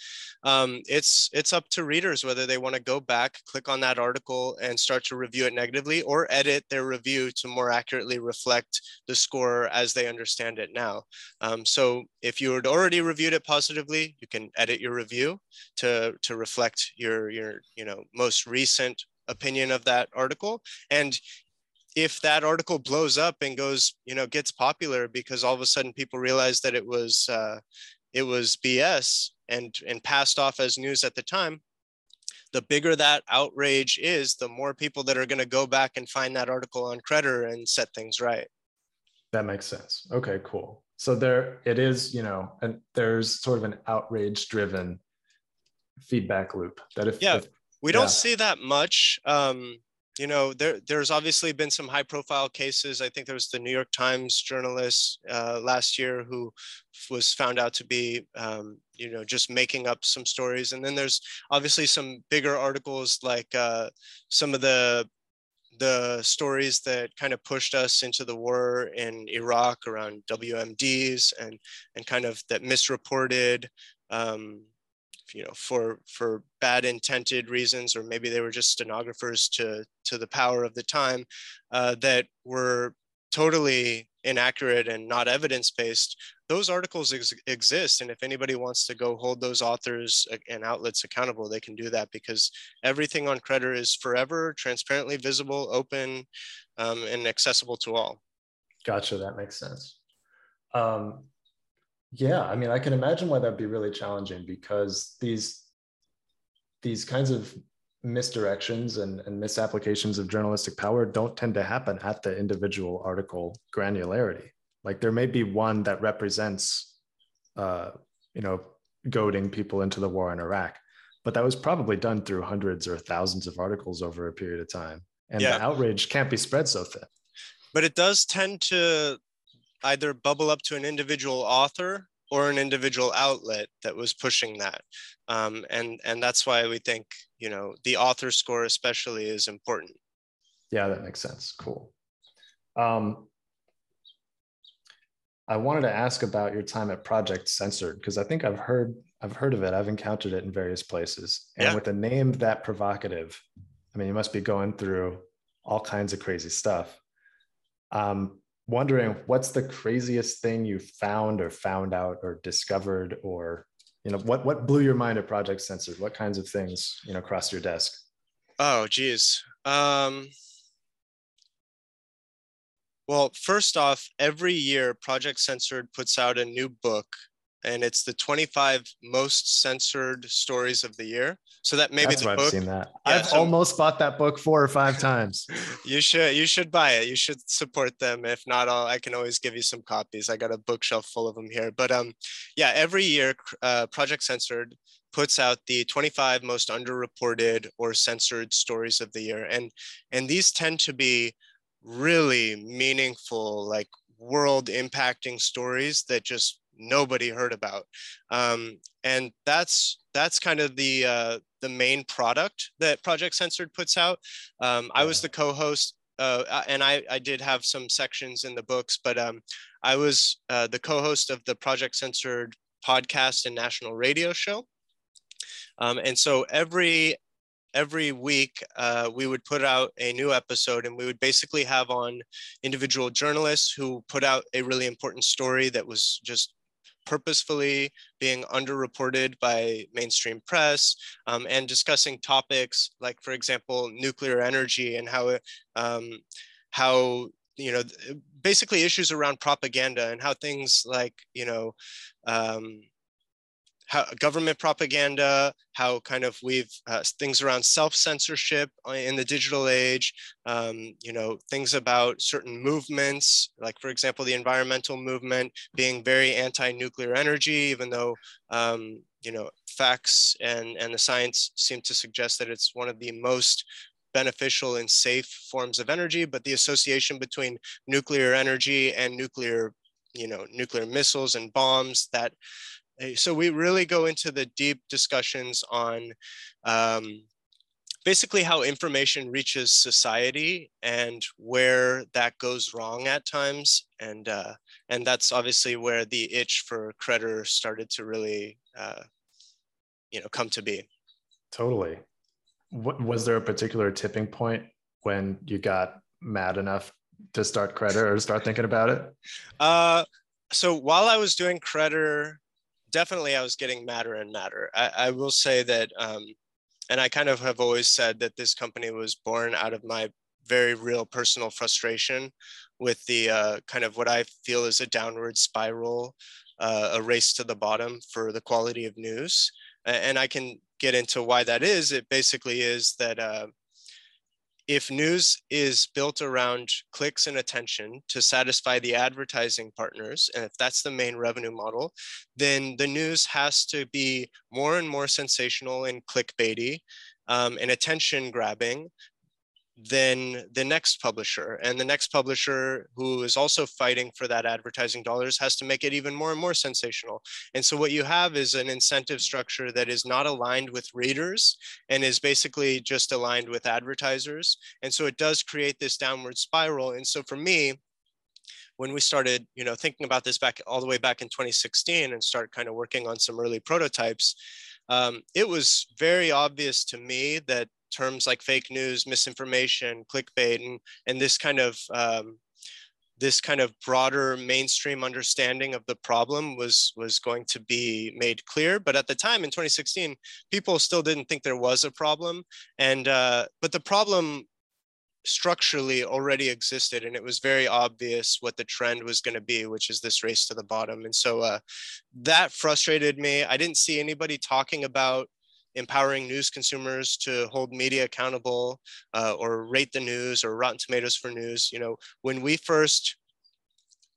um, it's it's up to readers whether they want to go back click on that article and start to review it negatively or edit their review to more accurately reflect the score as they understand it now. Um, so if you had already reviewed it positively you can edit your review to to reflect your your you know most recent opinion of that article. And if that article blows up and goes you know gets popular because all of a sudden people realize that it was uh, it was bs and and passed off as news at the time the bigger that outrage is the more people that are going to go back and find that article on Credder and set things right.
That makes sense. Okay cool. So there it is you know and there's sort of an outrage driven feedback loop that if,
yeah.
if
we don't see that much. Um, you know, there there's obviously been some high profile cases. I think there was the New York Times journalist uh, last year who was found out to be, um, you know, just making up some stories. And then there's obviously some bigger articles like uh, some of the the stories that kind of pushed us into the war in Iraq around WMDs and and kind of that misreported um, you know for for bad intended reasons or maybe they were just stenographers to to the power of the time uh, that were totally inaccurate and not evidence based those articles ex- exist. And if anybody wants to go hold those authors and outlets accountable they can do that because everything on Credder is forever transparently visible open um, and accessible to all.
Gotcha. That makes sense. Um, yeah, I mean, I can imagine why that'd be really challenging because these these kinds of misdirections and, and misapplications of journalistic power don't tend to happen at the individual article granularity. Like there may be one that represents, uh, you know, goading people into the war in Iraq, but that was probably done through hundreds or thousands of articles over a period of time, and yeah. the outrage can't be spread so thin.
But it does tend to either bubble up to an individual author or an individual outlet that was pushing that. Um, and, and that's why we think, you know, the author score especially is important.
Yeah, that makes sense. Cool. Um, I wanted to ask about your time at Project Censored because I think I've heard I've heard of it. I've encountered it in various places, and yeah. with a name that provocative, I mean, you must be going through all kinds of crazy stuff. Um, wondering what's the craziest thing you found or found out or discovered or you know what what blew your mind at project censored what kinds of things you know crossed your desk?
Oh geez. Um well first off every year project censored puts out a new book and it's the 25 most censored stories of the year. So that maybe
That's
the
book.
I've
seen that. Yeah, I've so almost bought that book four or five times.
you should you should buy it. You should support them. If not, I'll, I can always give you some copies. I got a bookshelf full of them here. But um, yeah, every year, uh, Project Censored puts out the 25 most underreported or censored stories of the year. And, and these tend to be really meaningful, like world impacting stories that just nobody heard about. Um, and that's that's kind of the uh, the main product that Project Censored puts out. Um, I was the co-host, uh, and I, I did have some sections in the books, but um, I was uh, the co-host of the Project Censored podcast and national radio show. Um, and so every every week uh, we would put out a new episode and we would basically have on individual journalists who put out a really important story that was just purposefully being underreported by mainstream press um, and discussing topics like for example nuclear energy and how um, how you know basically issues around propaganda and how things like you know um, how government propaganda, how kind of we've uh, things around self-censorship uh, in the digital age, um, you know, things about certain movements, like for example, the environmental movement being very anti-nuclear energy, even though, um, you know, facts and, and the science seem to suggest that it's one of the most beneficial and safe forms of energy, but the association between nuclear energy and nuclear you know nuclear missiles and bombs that so we really go into the deep discussions on um, basically how information reaches society and where that goes wrong at times. And uh, and that's obviously where the itch for Credder started to really uh, you know come to be.
Totally. Was there a particular tipping point when you got mad enough to start Credder or start thinking about it?
Uh, so while i was doing Credder definitely I was getting madder and madder. I, I will say that, um, and I kind of have always said that this company was born out of my very real personal frustration with the uh, kind of what I feel is a downward spiral, uh, a race to the bottom for the quality of news. And I can get into why that is. It basically is that uh, if news is built around clicks and attention to satisfy the advertising partners, and if that's the main revenue model, then the news has to be more and more sensational and clickbaity um, and attention grabbing than the next publisher. And the next publisher who is also fighting for that advertising dollars has to make it even more and more sensational. And so what you have is an incentive structure that is not aligned with readers and is basically just aligned with advertisers. And so it does create this downward spiral. And so for me, when we started, you know, thinking about this back all the way back in 2016 and start kind of working on some early prototypes, um, it was very obvious to me that terms like fake news, misinformation, clickbait, and, and this kind of um, this kind of broader mainstream understanding of the problem was was going to be made clear. But at the time in 2016, people still didn't think there was a problem, and uh, but the problem structurally already existed and it was very obvious what the trend was going to be which is this race to the bottom. And so uh, that frustrated me. I didn't see anybody talking about empowering news consumers to hold media accountable uh, or rate the news or Rotten Tomatoes for news. You know, when we first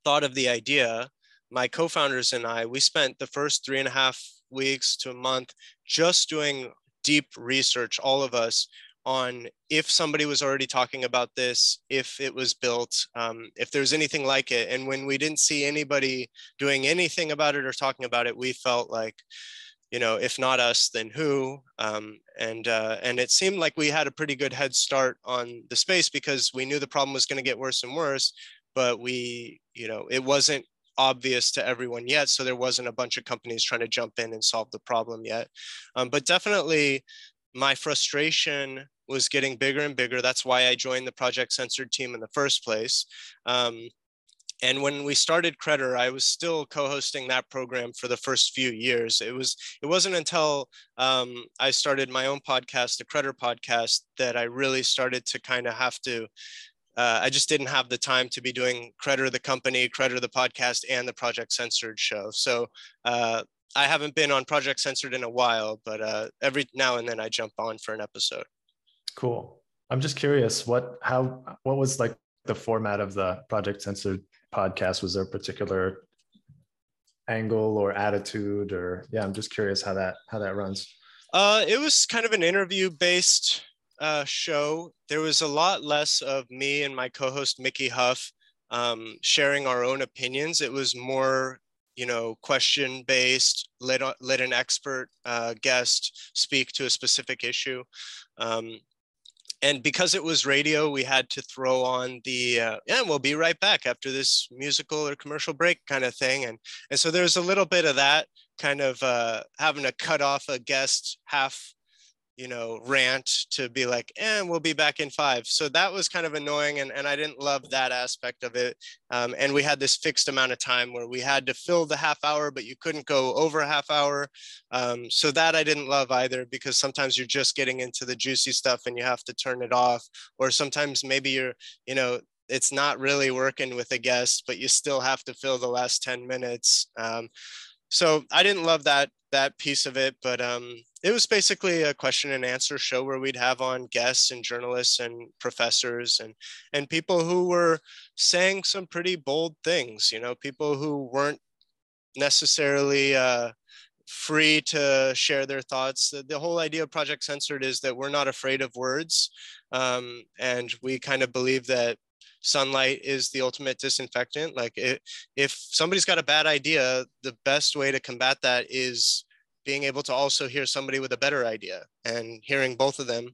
thought of the idea, my co-founders and I, we spent the first three and a half weeks to a month just doing deep research, all of us, on if somebody was already talking about this, if it was built, um, if there's anything like it. And when we didn't see anybody doing anything about it or talking about it, we felt like, you know, if not us, then who? Um, and uh, and it seemed like we had a pretty good head start on the space because we knew the problem was going to get worse and worse, but we, you know, it wasn't obvious to everyone yet. So there wasn't a bunch of companies trying to jump in and solve the problem yet. Um, but definitely, my frustration was getting bigger and bigger. That's why I joined the Project Censored team in the first place. Um, and when we started Credder, I was still co-hosting that program for the first few years. It was it wasn't until um, I started my own podcast, the Credder podcast, that I really started to kind of have to. Uh, I just didn't have the time to be doing Credder the company, Credder the podcast, and the Project Censored show. So uh, I haven't been on Project Censored in a while, but uh, every now and then I jump on for an episode.
Cool. I'm just curious what how what was like the format of the Project Censored podcast? Was there a particular angle or attitude or yeah i'm just curious how that how that runs.
Uh it was kind of an interview based uh show. There was a lot less of me and my co-host mickey huff um, sharing our own opinions. It was more you know question based let, let an expert uh, guest speak to a specific issue. Um, and because it was radio, we had to throw on the uh, yeah, we'll be right back after this musical or commercial break kind of thing, and and so there's a little bit of that kind of uh, having to cut off a guest half you know, rant to be like, and eh, we'll be back in five. So that was kind of annoying. And, and I didn't love that aspect of it. Um, and we had this fixed amount of time where we had to fill the half hour, but you couldn't go over a half hour. Um, so that I didn't love either because sometimes you're just getting into the juicy stuff and you have to turn it off. Or sometimes maybe you're, you know, it's not really working with a guest, but you still have to fill the last 10 minutes. Um, so I didn't love that that piece of it, but um, it was basically a question and answer show where we'd have on guests and journalists and professors and and people who were saying some pretty bold things. You know, people who weren't necessarily uh, free to share their thoughts. The, whole idea of Project Censored is that we're not afraid of words, um, and we kind of believe that sunlight is the ultimate disinfectant. Like it, if somebody's got a bad idea, the best way to combat that is being able to also hear somebody with a better idea and hearing both of them.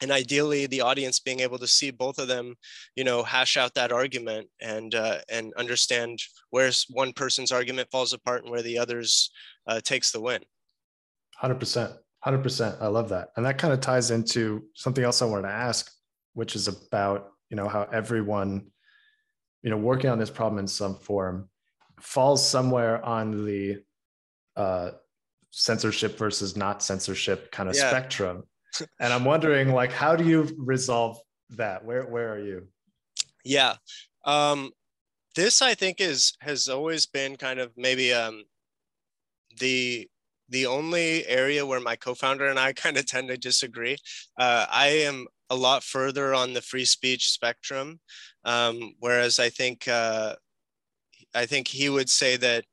And ideally the audience being able to see both of them you know hash out that argument and uh, and understand where one person's argument falls apart and where the others uh, takes the win.
100% 100% i love that. And that kind of ties into something else i wanted to ask which is about you know how everyone you know working on this problem in some form falls somewhere on the uh, censorship versus not censorship kind of yeah. spectrum. And i'm wondering like how do you resolve that? Where where are you?
Yeah. Um this i think is has always been kind of maybe um the the only area where my co-founder and i kind of tend to disagree. Uh, i am a lot further on the free speech spectrum. Um, whereas i think uh, i think he would say that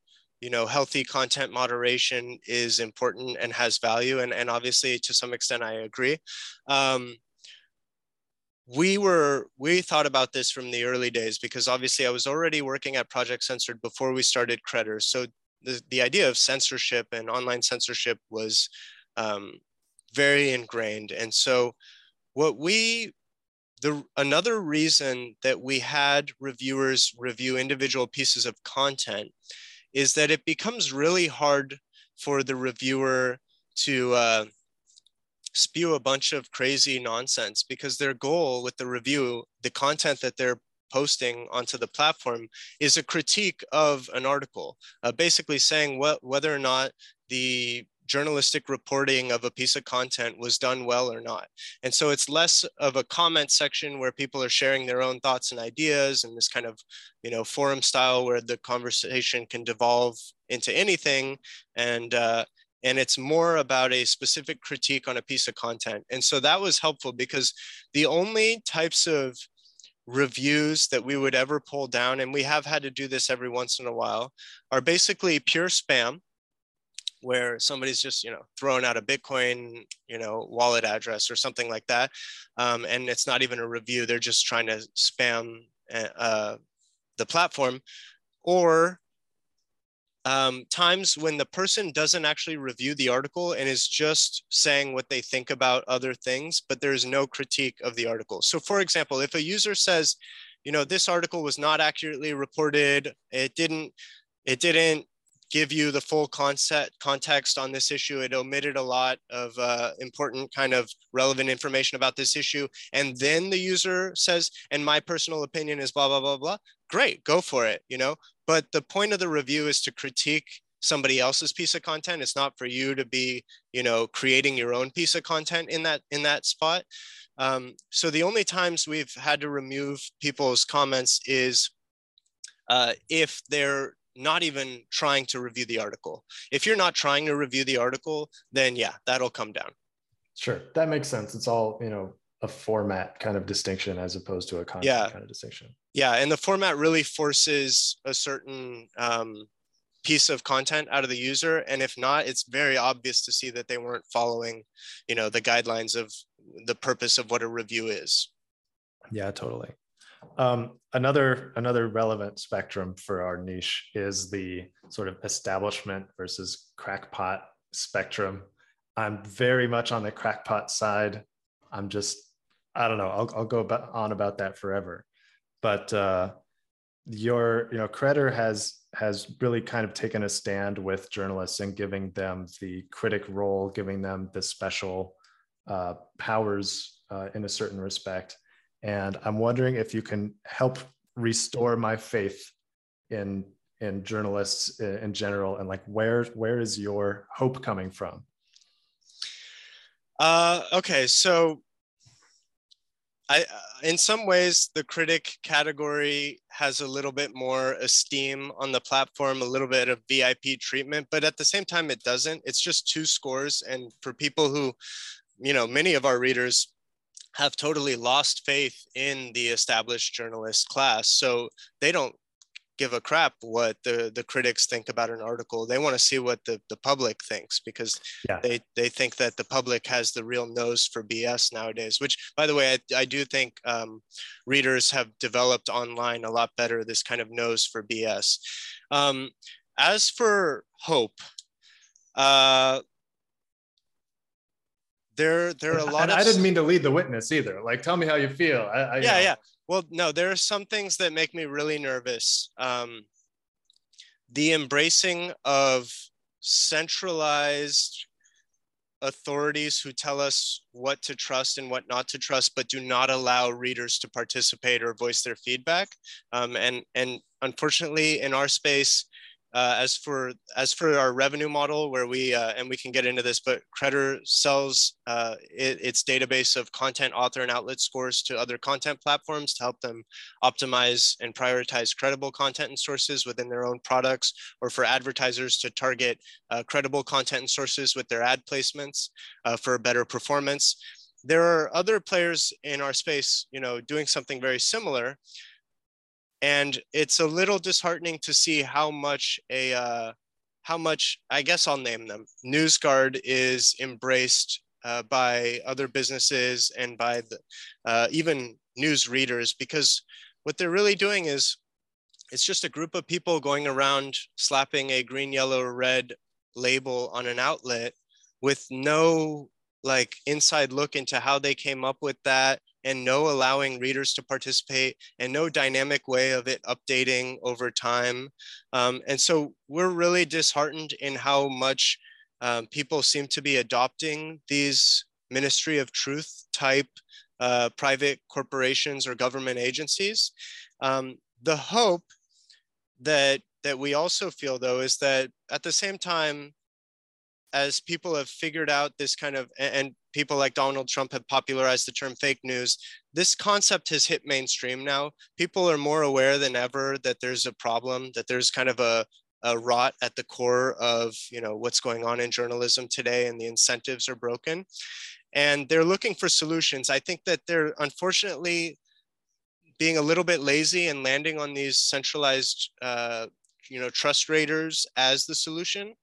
you know healthy content moderation is important and has value and, and obviously to some extent i agree. Um, we were we thought about this from the early days because obviously i was already working at project censored before we started Credder so the, the idea of censorship and online censorship was um, very ingrained and so what we the another reason that we had reviewers review individual pieces of content is that it becomes really hard for the reviewer to uh, spew a bunch of crazy nonsense because their goal with the review, the content that they're posting onto the platform is a critique of an article, uh, basically saying what, whether or not the journalistic reporting of a piece of content was done well or not. And so it's less of a comment section where people are sharing their own thoughts and ideas and this kind of, you know, forum style where the conversation can devolve into anything. And, uh, and it's more about a specific critique on a piece of content. And so that was helpful because the only types of reviews that we would ever pull down, and we have had to do this every once in a while, are basically pure spam where somebody's just you know throwing out a bitcoin you know wallet address or something like that um, and it's not even a review they're just trying to spam uh, uh, the platform. Or um, times when the person doesn't actually review the article and is just saying what they think about other things but there's no critique of the article. So for example if a user says you know this article was not accurately reported. It didn't it didn't give you the full concept context on this issue. It omitted a lot of uh, important kind of relevant information about this issue. And then the user says, and my personal opinion is blah, blah, blah, blah. Great, go for it, you know? But the point of the review is to critique somebody else's piece of content. It's not for you to be, you know, creating your own piece of content in that in that spot. Um, so the only times we've had to remove people's comments is uh, if they're not even trying to review the article. If you're not trying to review the article, then yeah, that'll come down.
Sure, that makes sense. It's all you know a format kind of distinction as opposed to a content
yeah.
kind of distinction.
Yeah, and the format really forces a certain um, piece of content out of the user and if not it's very obvious to see that they weren't following you know the guidelines of the purpose of what a review is
yeah totally um, another another relevant spectrum for our niche is the sort of establishment versus crackpot spectrum. I'm very much on the crackpot side. I'm just i don't know i'll, I'll go about, on about that forever. But uh, your you know Credder has has really kind of taken a stand with journalists and giving them the critic role giving them the special uh, powers uh, in a certain respect and i'm wondering if you can help restore my faith in in journalists in general and like where where is your hope coming from
uh, okay so I, in some ways, the critic category has a little bit more esteem on the platform, a little bit of VIP treatment, but at the same time, it doesn't. It's just two scores. And for people who, you know, many of our readers have totally lost faith in the established journalist class. So they don't give a crap what the the critics think about an article they want to see what the, the public thinks because yeah. they they think that the public has the real nose for bs nowadays which by the way i, I do think um, readers have developed online a lot better this kind of nose for bs um, as for hope uh, there there are a lot
and
of
i didn't mean to lead the witness either like tell me how you feel I, I,
yeah you know. yeah well, no, there are some things that make me really nervous. Um, the embracing of centralized authorities who tell us what to trust and what not to trust, but do not allow readers to participate or voice their feedback. Um, and, and unfortunately, in our space, uh, as for as for our revenue model, where we uh, and we can get into this, but Credder sells uh, it, its database of content author and outlet scores to other content platforms to help them optimize and prioritize credible content and sources within their own products, or for advertisers to target uh, credible content and sources with their ad placements uh, for better performance. There are other players in our space, you know, doing something very similar. And it's a little disheartening to see how much a, uh, how much, I guess I'll name them, NewsGuard is embraced uh, by other businesses and by the, uh, even news readers, because what they're really doing is it's just a group of people going around slapping a green, yellow, red label on an outlet with no like inside look into how they came up with that and no allowing readers to participate and no dynamic way of it updating over time. Um, and so we're really disheartened in how much um, people seem to be adopting these Ministry of Truth type uh, private corporations or government agencies. Um, the hope that that we also feel though is that at the same time as people have figured out this kind of and people like Donald Trump have popularized the term fake news. This concept has hit mainstream now. People are more aware than ever that there's a problem, that there's kind of a, rot at the core of you know what's going on in journalism today and the incentives are broken. And they're looking for solutions. I think that they're unfortunately being a little bit lazy and landing on these centralized uh, you know trust raters as the solution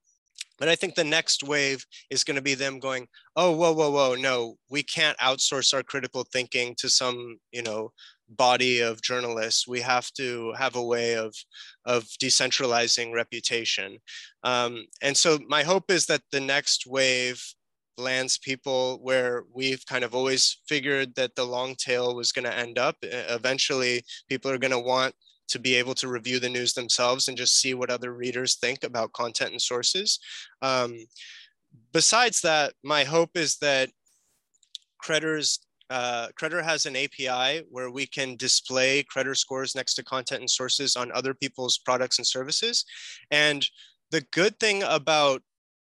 but I think the next wave is going to be them going, oh, whoa, whoa, whoa, no, we can't outsource our critical thinking to some, you know, body of journalists. We have to have a way of, of decentralizing reputation. Um, and so my hope is that the next wave lands people where we've kind of always figured that the long tail was going to end up. Eventually, people are going to want to be able to review the news themselves and just see what other readers think about content and sources. Um, besides that, my hope is that Credder's uh, Credder has an API where we can display Credder scores next to content and sources on other people's products and services. And the good thing about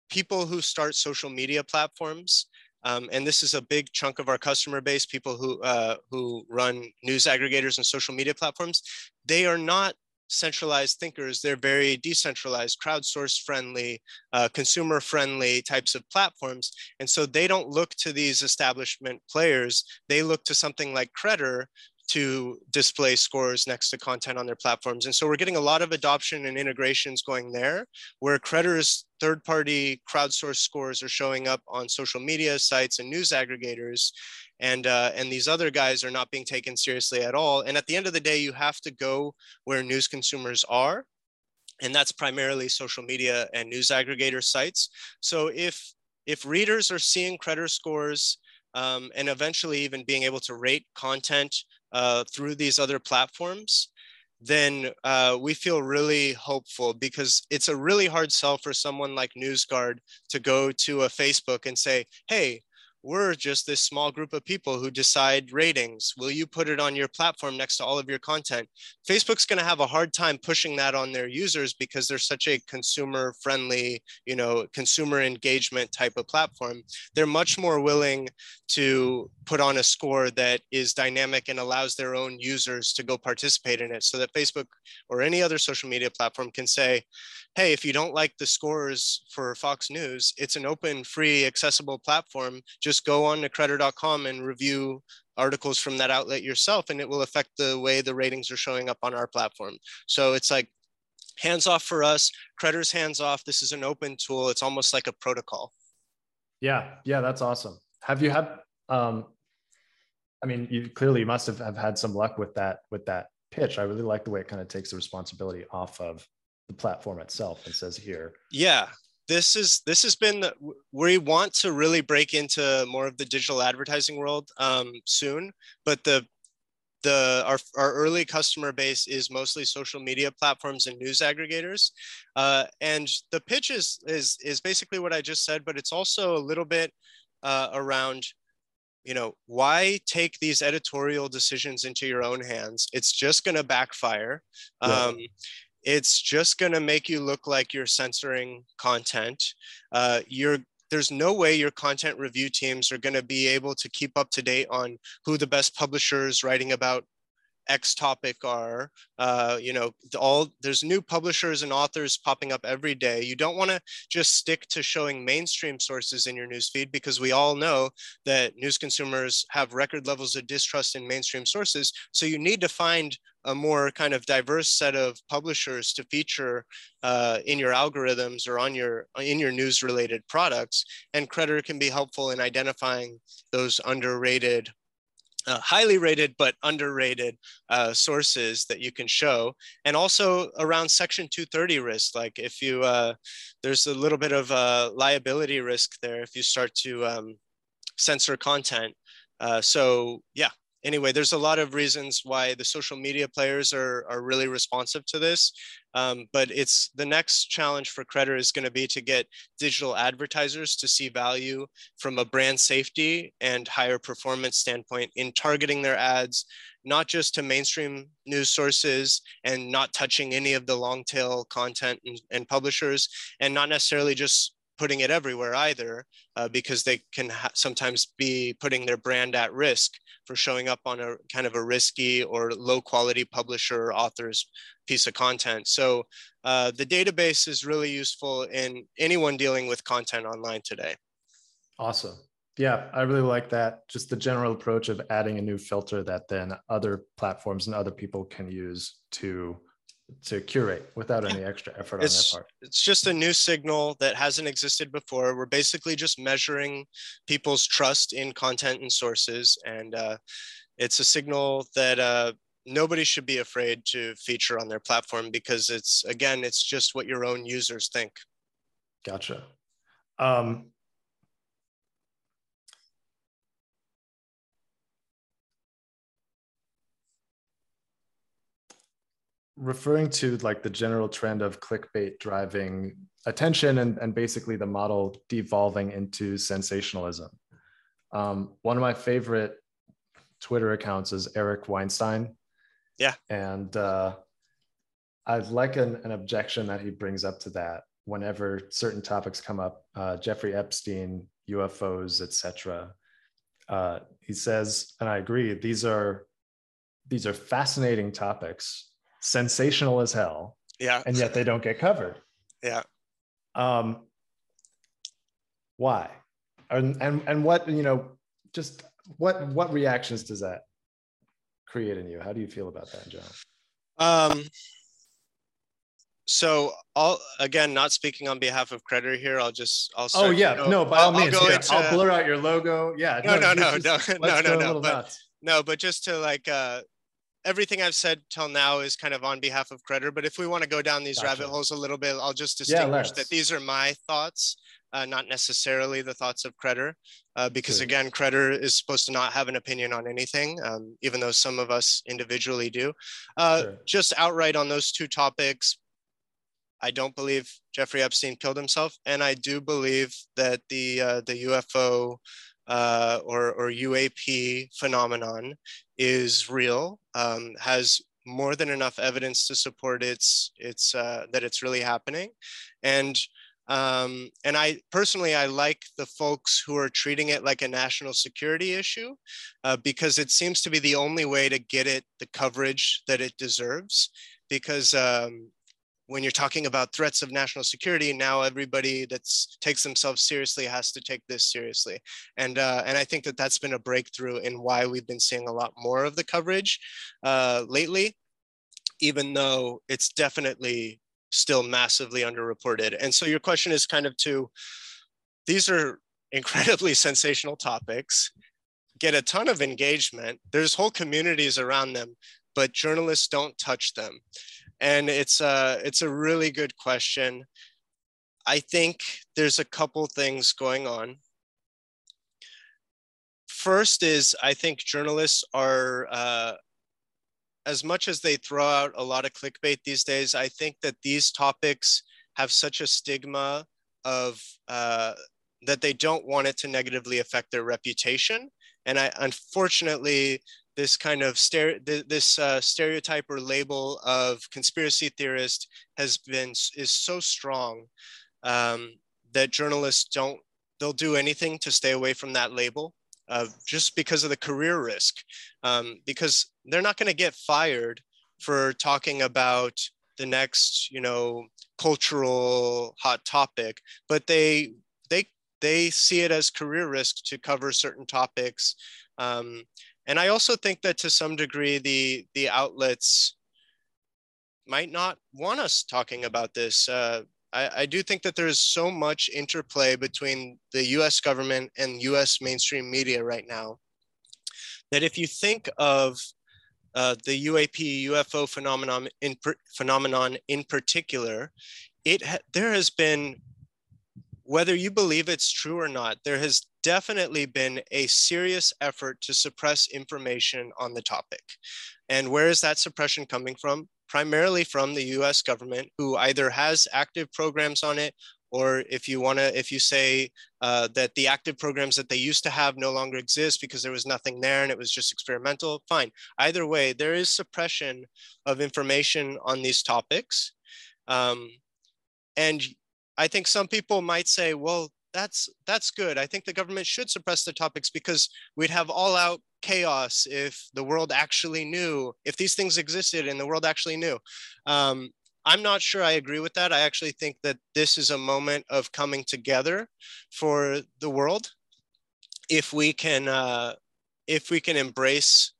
people who start social media platforms um, and this is a big chunk of our customer base, people who, uh, who run news aggregators and social media platforms. They are not centralized thinkers. They're very decentralized, crowdsource friendly, uh, consumer friendly types of platforms. And so they don't look to these establishment players. They look to something like Credder to display scores next to content on their platforms. And so we're getting a lot of adoption and integrations going there where Credder's third-party crowdsourced scores are showing up on social media sites and news aggregators. And, uh, and these other guys are not being taken seriously at all. And at the end of the day, you have to go where news consumers are and that's primarily social media and news aggregator sites. So if if readers are seeing Credder scores um, and eventually even being able to rate content uh, through these other platforms, then uh, we feel really hopeful because it's a really hard sell for someone like NewsGuard to go to a Facebook and say, hey, we're just this small group of people who decide ratings. Will you put it on your platform next to all of your content? Facebook's going to have a hard time pushing that on their users because they're such a consumer friendly, you know, consumer engagement type of platform. They're much more willing to put on a score that is dynamic and allows their own users to go participate in it so that Facebook or any other social media platform can say, hey, if you don't like the scores for Fox News, it's an open, free, accessible platform. Just go on to credder.com and review articles from that outlet yourself, and it will affect the way the ratings are showing up on our platform. So it's like hands off for us, Credder's hands off. This is an open tool. It's almost like a protocol.
Yeah, yeah, that's awesome. Have you had um I mean, you clearly must have, have had some luck with that with that pitch. I really like the way it kind of takes the responsibility off of the platform itself. and says here.
Yeah, this is this has been we want to really break into more of the digital advertising world um, soon, but the the our, our early customer base is mostly social media platforms and news aggregators uh, and the pitch is, is is basically what i just said but it's also a little bit uh, around you know why take these editorial decisions into your own hands it's just going to backfire yeah. um, it's just going to make you look like you're censoring content. Uh, you're there's no way your content review teams are going to be able to keep up to date on who the best publishers writing about X topic are. Uh, you know, all there's new publishers and authors popping up every day. You don't want to just stick to showing mainstream sources in your newsfeed because we all know that news consumers have record levels of distrust in mainstream sources. So you need to find a more kind of diverse set of publishers to feature uh, in your algorithms or on your in your news related products and Credder can be helpful in identifying those underrated uh, highly rated but underrated uh, sources that you can show. And also around section 230 risk like if you uh, there's a little bit of uh, liability risk there if you start to um, censor content. Uh, so yeah. Anyway, there's a lot of reasons why the social media players are, are really responsive to this. Um, but it's the next challenge for Credder is going to be to get digital advertisers to see value from a brand safety and higher performance standpoint in targeting their ads, not just to mainstream news sources and not touching any of the long tail content and, and publishers, and not necessarily just putting it everywhere either, uh, because they can sometimes be putting their brand at risk for showing up on a kind of a risky or low quality publisher or author's piece of content. So uh, the database is really useful in anyone dealing with content online today.
Awesome. Yeah, I really like that. Just the general approach of adding a new filter that then other platforms and other people can use to to curate without any extra effort
it's,
on their part.
It's just a new signal that hasn't existed before. We're basically just measuring people's trust in content and sources. And uh, it's a signal that uh, nobody should be afraid to feature on their platform because it's, again, it's just what your own users think.
Gotcha. Um, referring to like the general trend of clickbait driving attention and, and basically the model devolving into sensationalism. Um, one of my favorite Twitter accounts is Eric Weinstein.
Yeah.
And uh, I like an, an objection that he brings up to that whenever certain topics come up, uh, Jeffrey Epstein, UFOs, etc. Uh, he says, and I agree, these are these are fascinating topics sensational as hell.
Yeah.
And yet they don't get covered.
Yeah.
Um, why? And, and and what you know, just what what reactions does that create in you? How do you feel about that in general?
Um, so I'll again not speaking on behalf of Credder here. I'll just I'll.
Say, Oh yeah,
you know,
no, by
I'll,
all means,
I'll, into,
I'll blur out your logo. Yeah,
no, no, no,
just,
no, no, no, no,
but,
but, no, but just to like uh, everything I've said till now is kind of on behalf of Credder. But if we want to go down these gotcha. rabbit holes a little bit, I'll just distinguish yeah, that these are my thoughts uh, not necessarily the thoughts of Credder, uh, because again, Credder is supposed to not have an opinion on anything, um, even though some of us individually do. Uh, sure. Just outright on those two topics, I don't believe Jeffrey Epstein killed himself, and I do believe that the uh, the UFO uh, or or UAP phenomenon is real, um, has more than enough evidence to support its its uh, that it's really happening, and um, and I personally, I like the folks who are treating it like a national security issue uh, because it seems to be the only way to get it the coverage that it deserves. Because um, when you're talking about threats of national security, now everybody that takes themselves seriously has to take this seriously. And, uh, and I think that that's been a breakthrough in why we've been seeing a lot more of the coverage uh, lately, even though it's definitely still massively underreported. And so your question is kind of to, these are incredibly sensational topics, get a ton of engagement. There's whole communities around them, but journalists don't touch them. And it's a, it's a really good question. I think there's a couple things going on. First is I think journalists are uh, as much as they throw out a lot of clickbait these days, I think that these topics have such a stigma of uh, that they don't want it to negatively affect their reputation. And I, unfortunately, this kind of stere- this uh, stereotype or label of conspiracy theorist has been is so strong um, that journalists don't they'll do anything to stay away from that label uh, just because of the career risk, um, because they're not going to get fired for talking about the next, you know, cultural hot topic, but they they they see it as career risk to cover certain topics. Um, and I also think that to some degree, the the outlets might not want us talking about this. Uh, I, I do think that there's so much interplay between the US government and US mainstream media right now that if you think of uh, the UAP UFO phenomenon in, phenomenon in particular, it ha there has been, whether you believe it's true or not, there has definitely been a serious effort to suppress information on the topic. And where is that suppression coming from? primarily from the US government, who either has active programs on it, or if you want to, if you say uh, that the active programs that they used to have no longer exist because there was nothing there and it was just experimental, fine. Either way, there is suppression of information on these topics. Um, and I think some people might say, well, that's that's good. I think the government should suppress the topics because we'd have all out chaos if the world actually knew, if these things existed and the world actually knew. Um, I'm not sure I agree with that. I actually think that this is a moment of coming together for the world. If we can, uh, if we can embrace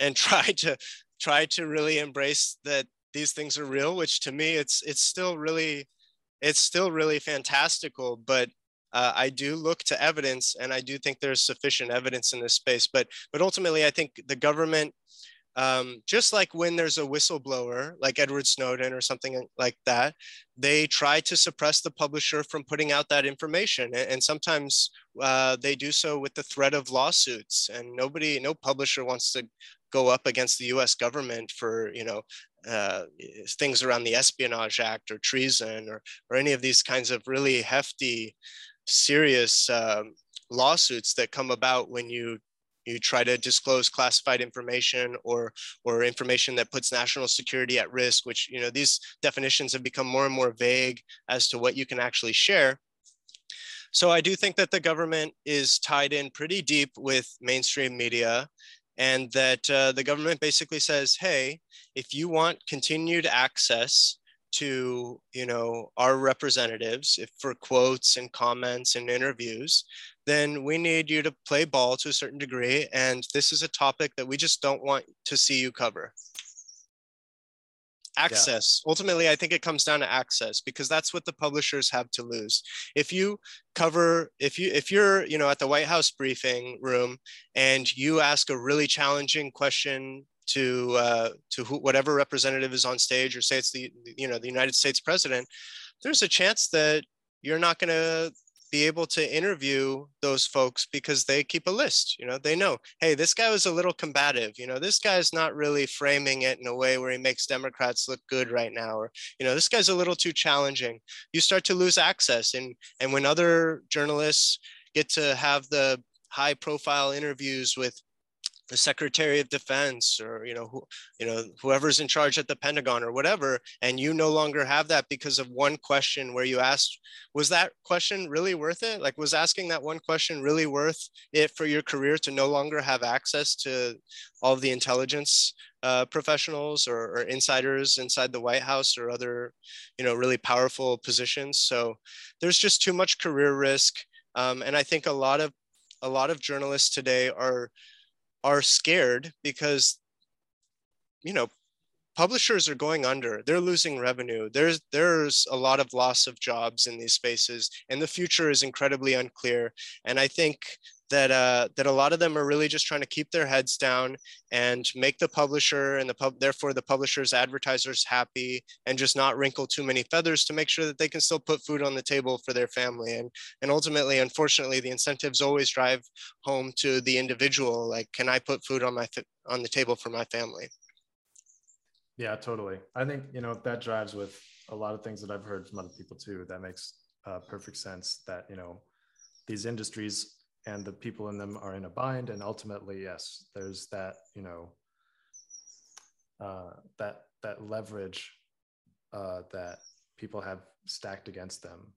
and try to try to really embrace that these things are real, which to me it's it's still really it's still really fantastical, but uh, I do look to evidence, and I do think there's sufficient evidence in this space. But but ultimately, I think the government, um, just like when there's a whistleblower like Edward Snowden or something like that, they try to suppress the publisher from putting out that information, and, and sometimes uh, they do so with the threat of lawsuits. And nobody, no publisher wants to go up against the U.S. government for you know uh, things around the Espionage Act or treason or, or any of these kinds of really hefty serious um, lawsuits that come about when you you try to disclose classified information or or information that puts national security at risk which you know these definitions have become more and more vague as to what you can actually share. So i do think that the government is tied in pretty deep with mainstream media and that uh, the government basically says hey if you want continued access to you know our representatives if for quotes and comments and interviews then we need you to play ball to a certain degree. And this is a topic that we just don't want to see you cover. Access. Yeah. Ultimately, I think it comes down to access because that's what the publishers have to lose. If you cover, if you if you're you know at the White House briefing room and you ask a really challenging question to uh, to who, whatever representative is on stage, or say it's the you know the United States president, there's a chance that you're not going to be able to interview those folks because they keep a list you know they know hey this guy was a little combative you know this guy's not really framing it in a way where he makes democrats look good right now or you know this guy's a little too challenging. You start to lose access and and when other journalists get to have the high profile interviews with the secretary of defense or you know who you know whoever's in charge at the pentagon or whatever and you no longer have that because of one question where you asked was that question really worth it? Like was asking that one question really worth it for your career to no longer have access to all the intelligence uh, professionals or, or insiders inside the white house or other you know really powerful positions? So there's just too much career risk um, and i think a lot of a lot of journalists today are are scared because you know publishers are going under. They're losing revenue. There's there's a lot of loss of jobs in these spaces and the future is incredibly unclear. And i think that uh, that a lot of them are really just trying to keep their heads down and make the publisher and the pub, therefore the publisher's advertisers happy and just not wrinkle too many feathers to make sure that they can still put food on the table for their family. And and ultimately unfortunately the incentives always drive home to the individual like can I put food on my on the table for my family?
Yeah totally. I think you know that drives with a lot of things that I've heard from other people too that makes uh, perfect sense that you know these industries and the people in them are in a bind and ultimately yes there's that you know uh, that that leverage uh, that people have stacked against them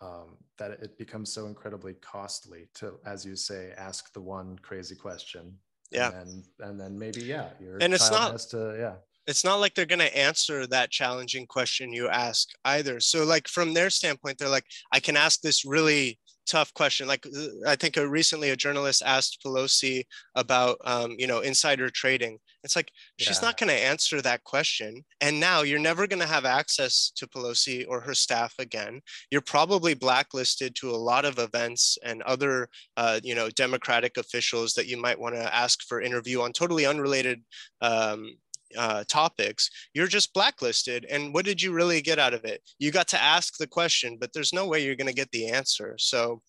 um, that it becomes so incredibly costly to as you say ask the one crazy question.
Yeah.
And and then maybe yeah your
and it's not
to yeah
it's not like they're going to answer that challenging question you ask either so like from their standpoint they're like i can ask this really tough question. Like I think a, recently a journalist asked Pelosi about, um, you know, insider trading. It's like she's yeah. not going to answer that question. And now you're never going to have access to Pelosi or her staff again. You're probably blacklisted to a lot of events and other, uh, you know, Democratic officials that you might want to ask for interview on totally unrelated um, uh, topics, you're just blacklisted. And what did you really get out of it? You got to ask the question, but there's no way you're going to get the answer. So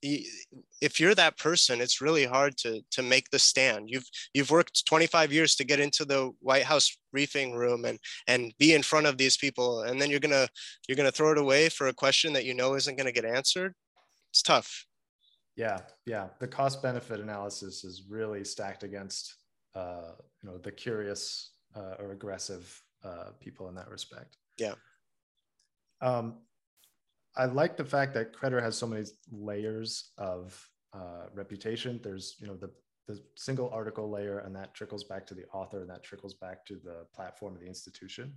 if you're that person, it's really hard to to make the stand. You've you've worked 25 years to get into the White House briefing room and and be in front of these people, and then you're gonna you're gonna throw it away for a question that you know isn't gonna get answered. It's tough.
Yeah, yeah. The cost benefit analysis is really stacked against uh, you know the curious uh, or aggressive uh, people in that respect.
Yeah.
Um, I like the fact that Credder has so many layers of uh, reputation. There's, you know, the the single article layer, and that trickles back to the author, and that trickles back to the platform of the institution.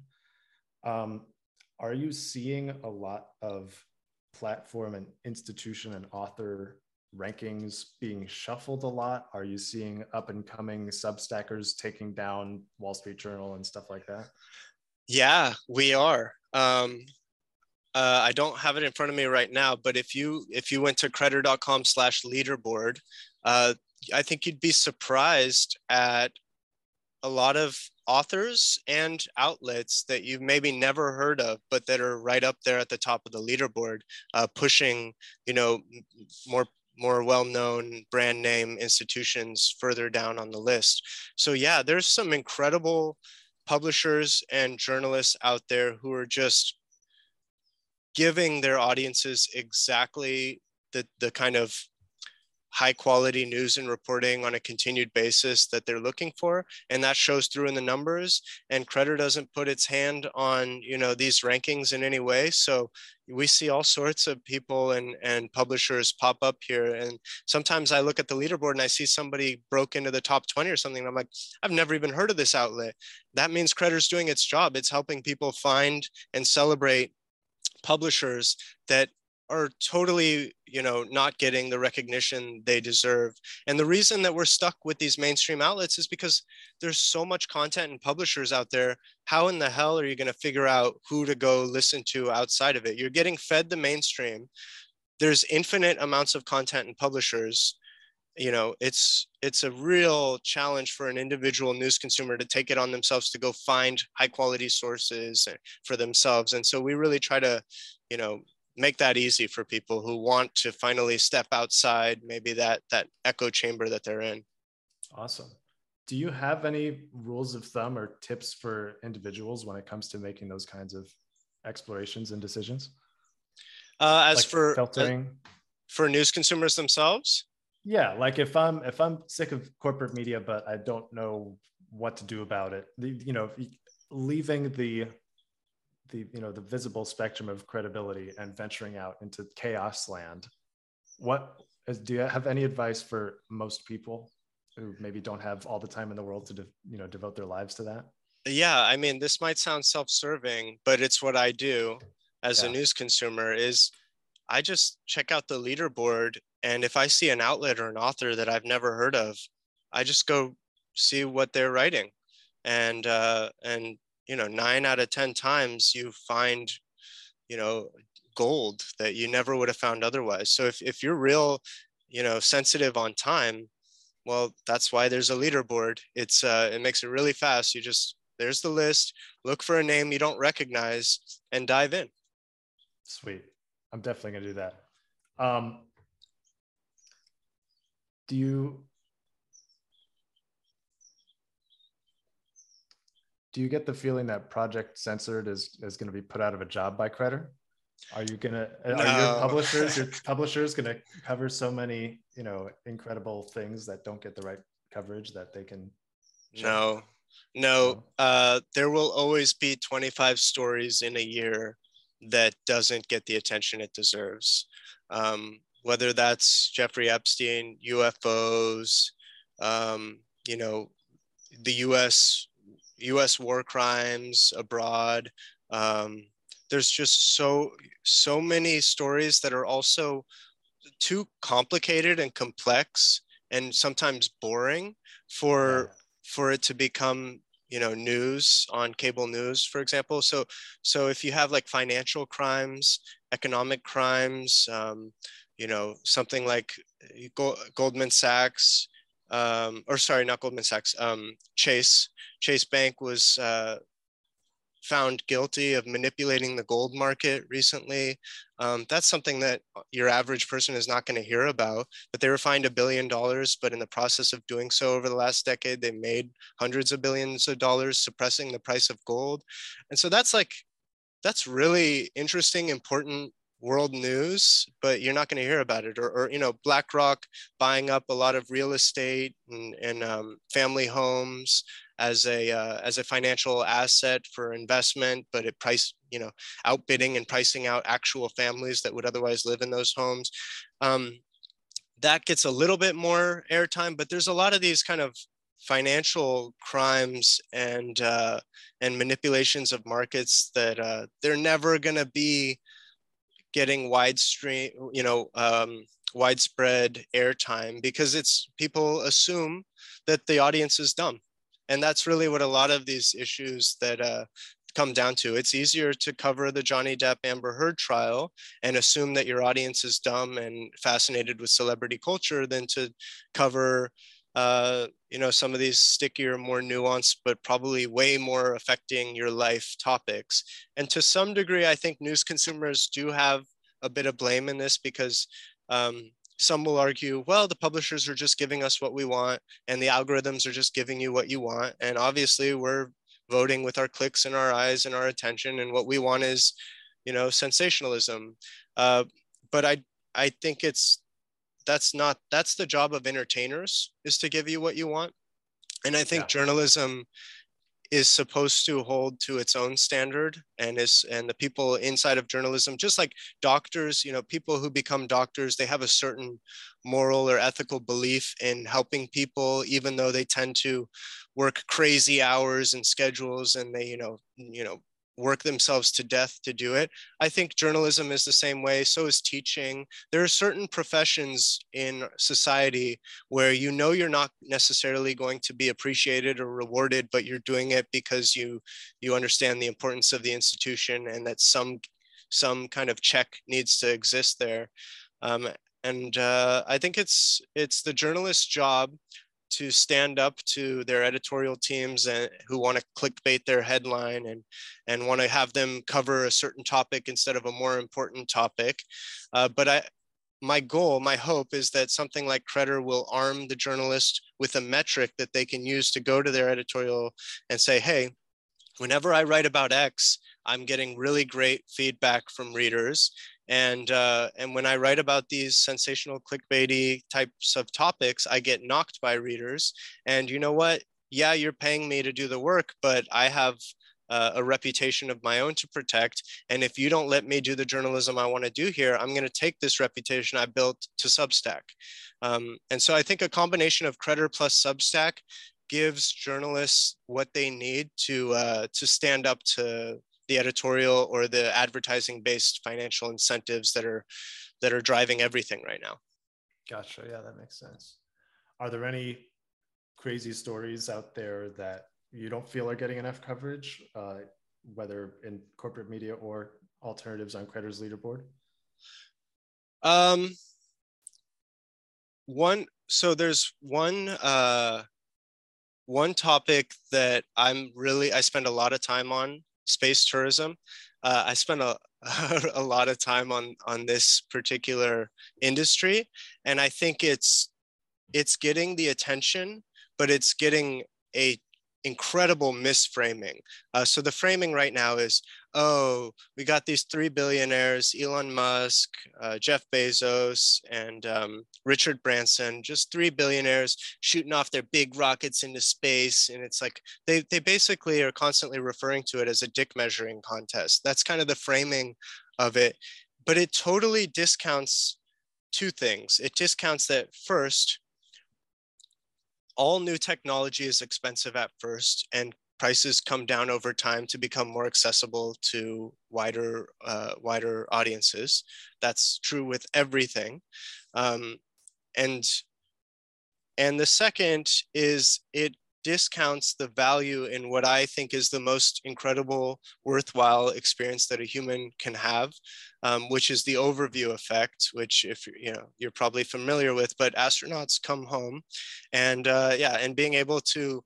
Um, are you seeing a lot of platform and institution and author rankings being shuffled a lot? Are you seeing up and coming substackers taking down Wall Street Journal and stuff like that?
Yeah, we are. Um, uh, I don't have it in front of me right now, but if you if you went to credder.com slash leaderboard, uh, I think you'd be surprised at a lot of authors and outlets that you've maybe never heard of, but that are right up there at the top of the leaderboard, uh, pushing, you know, more more well-known brand name institutions further down on the list. So yeah, there's some incredible publishers and journalists out there who are just giving their audiences exactly the, the kind of high quality news and reporting on a continued basis that they're looking for and that shows through in the numbers and Credder doesn't put its hand on you know these rankings in any way. So we see all sorts of people and and publishers pop up here and sometimes i look at the leaderboard and i see somebody broke into the top 20 or something i'm like i've never even heard of this outlet. That means Credder's doing its job. It's helping people find and celebrate publishers that are totally you know not getting the recognition they deserve. And the reason that we're stuck with these mainstream outlets is because there's so much content and publishers out there. How in the hell are you going to figure out who to go listen to outside of it? You're getting fed the mainstream. There's infinite amounts of content and publishers. You know it's it's a real challenge for an individual news consumer to take it on themselves to go find high quality sources eh, for themselves. And so we really try to you know make that easy for people who want to finally step outside maybe that that echo chamber that they're in.
Awesome. Do you have any rules of thumb or tips for individuals when it comes to making those kinds of explorations and decisions?
Uh, as like for
filtering? uh,
for news consumers themselves?
Yeah like if i'm if i'm sick of corporate media but i don't know what to do about it the, you know leaving the the you know the visible spectrum of credibility and venturing out into chaos land. What is, do you have any advice for most people who maybe don't have all the time in the world to de, you know devote their lives to that?
Yeah i mean this might sound self-serving but it's what i do as yeah. a news consumer is i just check out the leaderboard and if i see an outlet or an author that i've never heard of i just go see what they're writing. And uh, and you know nine out of ten times you find you know gold that you never would have found otherwise. So if, if you're real you know sensitive on time well that's why there's a leaderboard. It's uh, it makes it really fast. You just there's the list. Look for a name you don't recognize and dive in.
Sweet. I'm definitely going to do that. Um, do you do you get the feeling that Project Censored is is going to be put out of a job by Credder? Are you gonna no. are your publishers your publishers gonna cover so many you know incredible things that don't get the right coverage that they can?
No, no. Uh, there will always be 25 stories in a year that doesn't get the attention it deserves. Um, whether that's Jeffrey Epstein, UFOs, um, you know, the U.S. U.S. war crimes abroad. Um, there's just so so many stories that are also too complicated and complex and sometimes boring for yeah. for it to become you know news on cable news for example so so if you have like financial crimes economic crimes um, you know something like goldman sachs um, or sorry, not Goldman Sachs, um, Chase. Chase Bank was uh, found guilty of manipulating the gold market recently. Um, that's something that your average person is not going to hear about. But they were fined a billion dollars. But in the process of doing so over the last decade, they made hundreds of billions of dollars suppressing the price of gold. And so that's like, that's really interesting, important world news, but you're not going to hear about it. Or, or, you know, BlackRock buying up a lot of real estate and, and um, family homes as a uh, as a financial asset for investment, but it price you know outbidding and pricing out actual families that would otherwise live in those homes. Um, that gets a little bit more airtime, but there's a lot of these kind of financial crimes and uh, and manipulations of markets that uh, they're never going to be getting widespread, you know, um, widespread airtime because it's people assume that the audience is dumb, and that's really what a lot of these issues that uh, come down to. It's easier to cover the Johnny Depp Amber Heard trial and assume that your audience is dumb and fascinated with celebrity culture than to cover uh, you know, some of these stickier, more nuanced, but probably way more affecting your life topics. And to some degree, I think news consumers do have a bit of blame in this because um, some will argue, well, the publishers are just giving us what we want and the algorithms are just giving you what you want. And obviously we're voting with our clicks and our eyes and our attention. And what we want is, you know, sensationalism. Uh, but I, I think it's that's not that's the job of entertainers is to give you what you want and i think yeah. journalism is supposed to hold to its own standard and is and the people inside of journalism just like doctors you know people who become doctors they have a certain moral or ethical belief in helping people even though they tend to work crazy hours and schedules and they you know you know work themselves to death to do it. I think journalism is the same way. So is teaching. There are certain professions in society where you know you're not necessarily going to be appreciated or rewarded, but you're doing it because you you understand the importance of the institution and that some some kind of check needs to exist there. Um, and uh, I think it's it's the journalist's job to stand up to their editorial teams and who want to clickbait their headline and and want to have them cover a certain topic instead of a more important topic. Uh, but I, my goal, my hope is that something like Credder will arm the journalist with a metric that they can use to go to their editorial and say, hey, whenever I write about X, I'm getting really great feedback from readers. And, uh, and when I write about these sensational clickbaity types of topics, I get knocked by readers. And you know what? Yeah, you're paying me to do the work, but I have uh, a reputation of my own to protect. And if you don't let me do the journalism I want to do here, I'm going to take this reputation I built to Substack. Um, and so I think a combination of Credder plus Substack gives journalists what they need to uh, to stand up to the editorial or the advertising based financial incentives that are that are driving everything right now.
Gotcha. Yeah that makes sense. Are there any crazy stories out there that you don't feel are getting enough coverage uh, whether in corporate media or alternatives on credder's leaderboard?
Um one so there's one uh one topic that i'm really i spend a lot of time on space tourism. Uh, I spent a, a lot of time on, on this particular industry, and I think it's, it's getting the attention, but it's getting a incredible misframing. Uh, so the framing right now is, oh, we got these three billionaires, Elon Musk, uh, Jeff Bezos, and um, Richard Branson, just three billionaires shooting off their big rockets into space. And it's like they, they basically are constantly referring to it as a dick measuring contest. That's kind of the framing of it. But it totally discounts two things. It discounts that first, all new technology is expensive at first and prices come down over time to become more accessible to wider uh, wider audiences. That's true with everything. Um, and and the second is it discounts the value in what I think is the most incredible, worthwhile experience that a human can have, um, which is the overview effect, which if you know you're probably familiar with. But astronauts come home, and uh, yeah, and being able to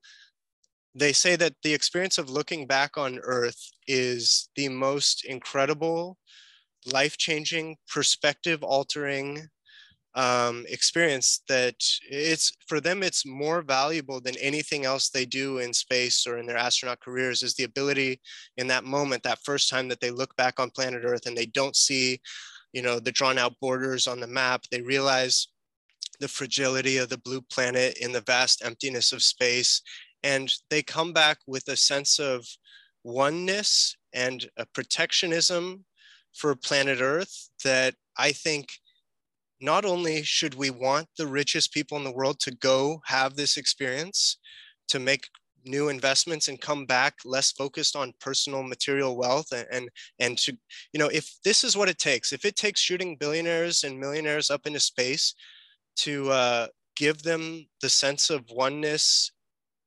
they say that the experience of looking back on Earth is the most incredible, life changing, perspective altering um, experience that it's for them it's more valuable than anything else they do in space or in their astronaut careers is the ability in that moment that first time that they look back on planet earth and they don't see you know the drawn out borders on the map they realize the fragility of the blue planet in the vast emptiness of space and they come back with a sense of oneness and a protectionism for planet earth that i think not only should we want the richest people in the world to go have this experience to make new investments and come back less focused on personal material wealth and, and and to you know if this is what it takes if it takes shooting billionaires and millionaires up into space to uh, give them the sense of oneness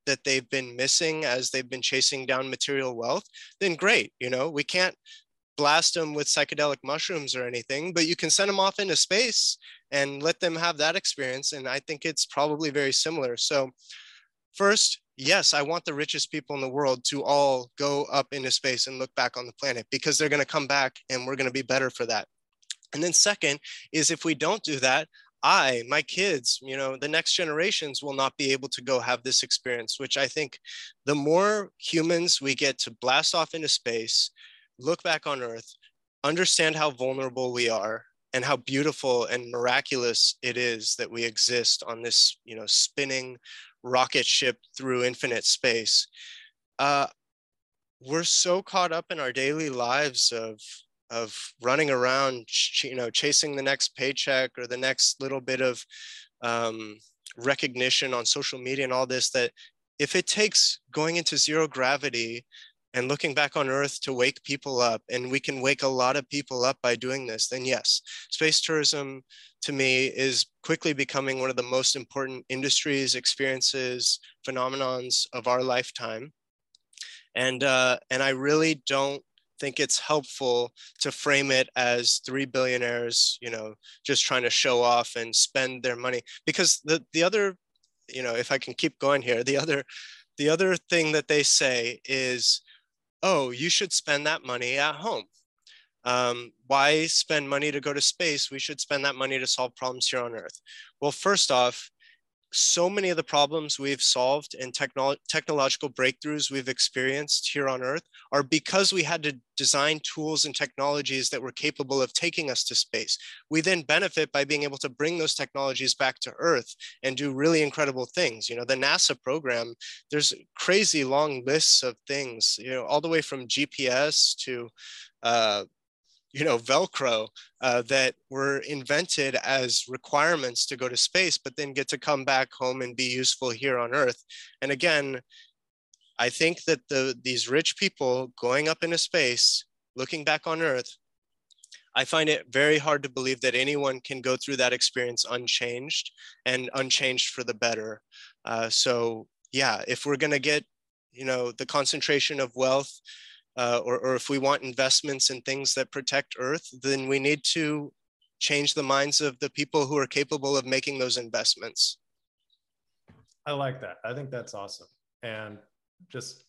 that they've been missing as they've been chasing down material wealth then great you know we can't blast them with psychedelic mushrooms or anything, but you can send them off into space and let them have that experience. And I think it's probably very similar. So, first, yes, I want the richest people in the world to all go up into space and look back on the planet because they're going to come back and we're going to be better for that. And then, second, is if we don't do that, I, my kids, you know, the next generations will not be able to go have this experience, which I think the more humans we get to blast off into space, look back on Earth, understand how vulnerable we are and how beautiful and miraculous it is that we exist on this, you know, spinning rocket ship through infinite space. Uh, we're so caught up in our daily lives of of running around, you know, chasing the next paycheck or the next little bit of um, recognition on social media and all this that if it takes going into zero gravity and looking back on earth to wake people up and we can wake a lot of people up by doing this then yes space tourism to me is quickly becoming one of the most important industries experiences phenomenons of our lifetime. And uh, and i really don't think it's helpful to frame it as three billionaires you know just trying to show off and spend their money because the the other you know if i can keep going here the other the other thing that they say is oh, you should spend that money at home. Um, why spend money to go to space? We should spend that money to solve problems here on Earth. Well, first off, so many of the problems we've solved and technolo- technological breakthroughs we've experienced here on Earth are because we had to design tools and technologies that were capable of taking us to space. We then benefit by being able to bring those technologies back to Earth and do really incredible things. You know, the NASA program, there's crazy long lists of things, you know, all the way from GPS to uh, you know velcro uh, that were invented as requirements to go to space but then get to come back home and be useful here on earth. And again i think that the these rich people going up into space looking back on earth i find it very hard to believe that anyone can go through that experience unchanged and unchanged for the better. Uh, so yeah if we're going to get you know the concentration of wealth uh, or, or if we want investments in things that protect Earth, then we need to change the minds of the people who are capable of making those investments.
I like that. I think that's awesome. And just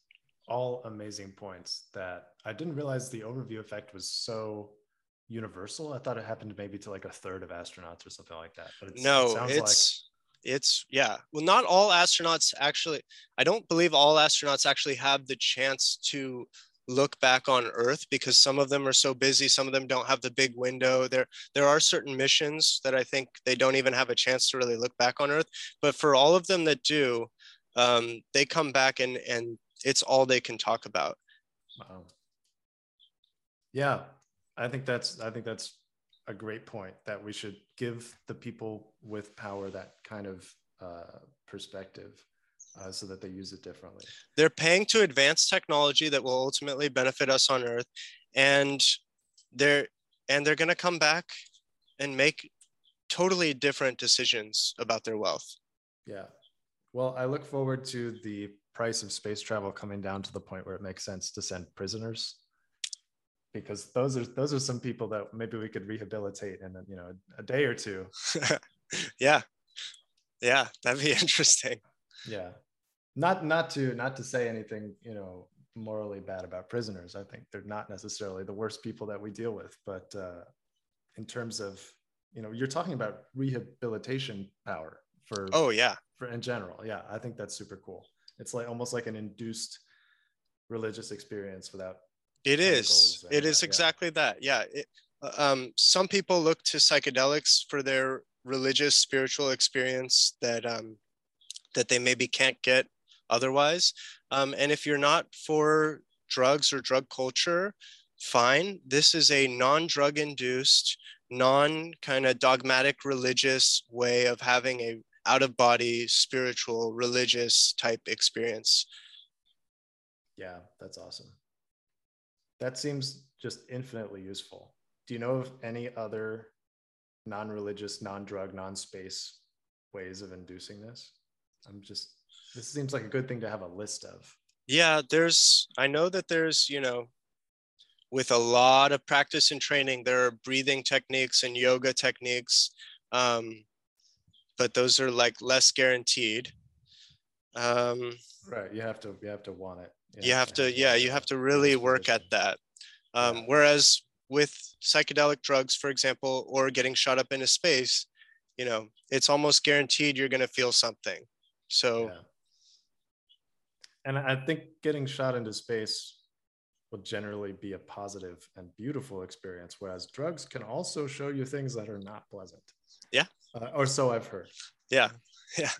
all amazing points that I didn't realize the overview effect was so universal. I thought it happened maybe to like a third of astronauts or something like that.
But it's, no, it it's like... it's yeah. Well, not all astronauts actually. I don't believe all astronauts actually have the chance to look back on earth because some of them are so busy some of them don't have the big window. There there are certain missions that i think they don't even have a chance to really look back on earth but for all of them that do um, they come back and and it's all they can talk about. Wow.
Yeah i think that's i think that's a great point that we should give the people with power that kind of uh, perspective uh, so that they use it differently.
They're paying to advance technology that will ultimately benefit us on Earth, and they're and they're going to come back and make totally different decisions about their wealth.
Yeah. Well, I look forward to the price of space travel coming down to the point where it makes sense to send prisoners because those are those are some people that maybe we could rehabilitate in you know a day or two.
yeah. Yeah, that'd be interesting
yeah. Not not to not to say anything you know morally bad about prisoners. I think they're not necessarily the worst people that we deal with but uh, in terms of you know you're talking about rehabilitation power for
oh yeah.
for in general. Yeah i think that's super cool. It's like almost like an induced religious experience without
it is. it is exactly yeah. that. Yeah it, uh, um, some people look to psychedelics for their religious spiritual experience that um, that they maybe can't get otherwise. Um, and if you're not for drugs or drug culture, fine. This is a non drug induced, non kind of dogmatic religious way of having a out of body spiritual religious type experience.
Yeah, that's awesome. That seems just infinitely useful. Do you know of any other non religious, non drug, non space ways of inducing this? I'm just this seems like a good thing to have a list of.
Yeah, there's I know that there's, you know, with a lot of practice and training, there are breathing techniques and yoga techniques. Um, but those are like less guaranteed. Um,
right. You have to you have to want it.
You, you have, have, to, yeah, you have to really work at that. Um, yeah. Whereas with psychedelic drugs, for example, or getting shot up into space, you know, it's almost guaranteed you're going to feel something. So, yeah.
and I think getting shot into space will generally be a positive and beautiful experience, whereas drugs can also show you things that are not pleasant.
Yeah.
Uh, or so I've heard.
Yeah. Yeah.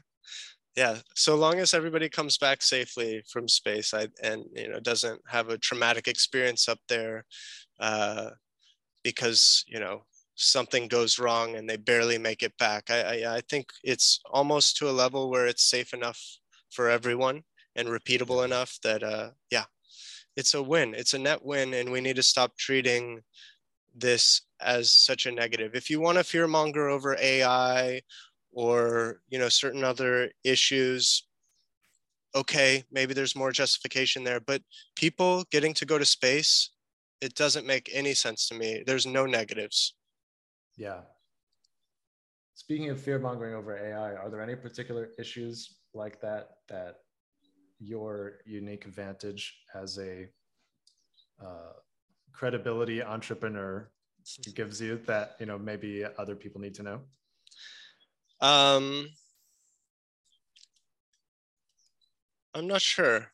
Yeah. So long as everybody comes back safely from space I, and, you know, doesn't have a traumatic experience up there uh, because, you know, something goes wrong and they barely make it back. I, I, I think it's almost to a level where it's safe enough for everyone and repeatable enough that uh, yeah, it's a win. It's a net win, and we need to stop treating this as such a negative. If you want to fear monger over AI or you know certain other issues, okay, maybe there's more justification there. But people getting to go to space, it doesn't make any sense to me. There's no negatives.
Yeah. Speaking of fear mongering over AI, are there any particular issues like that that your unique advantage as a uh, credibility entrepreneur gives you that you know maybe other people need to know?
Um, I'm not sure.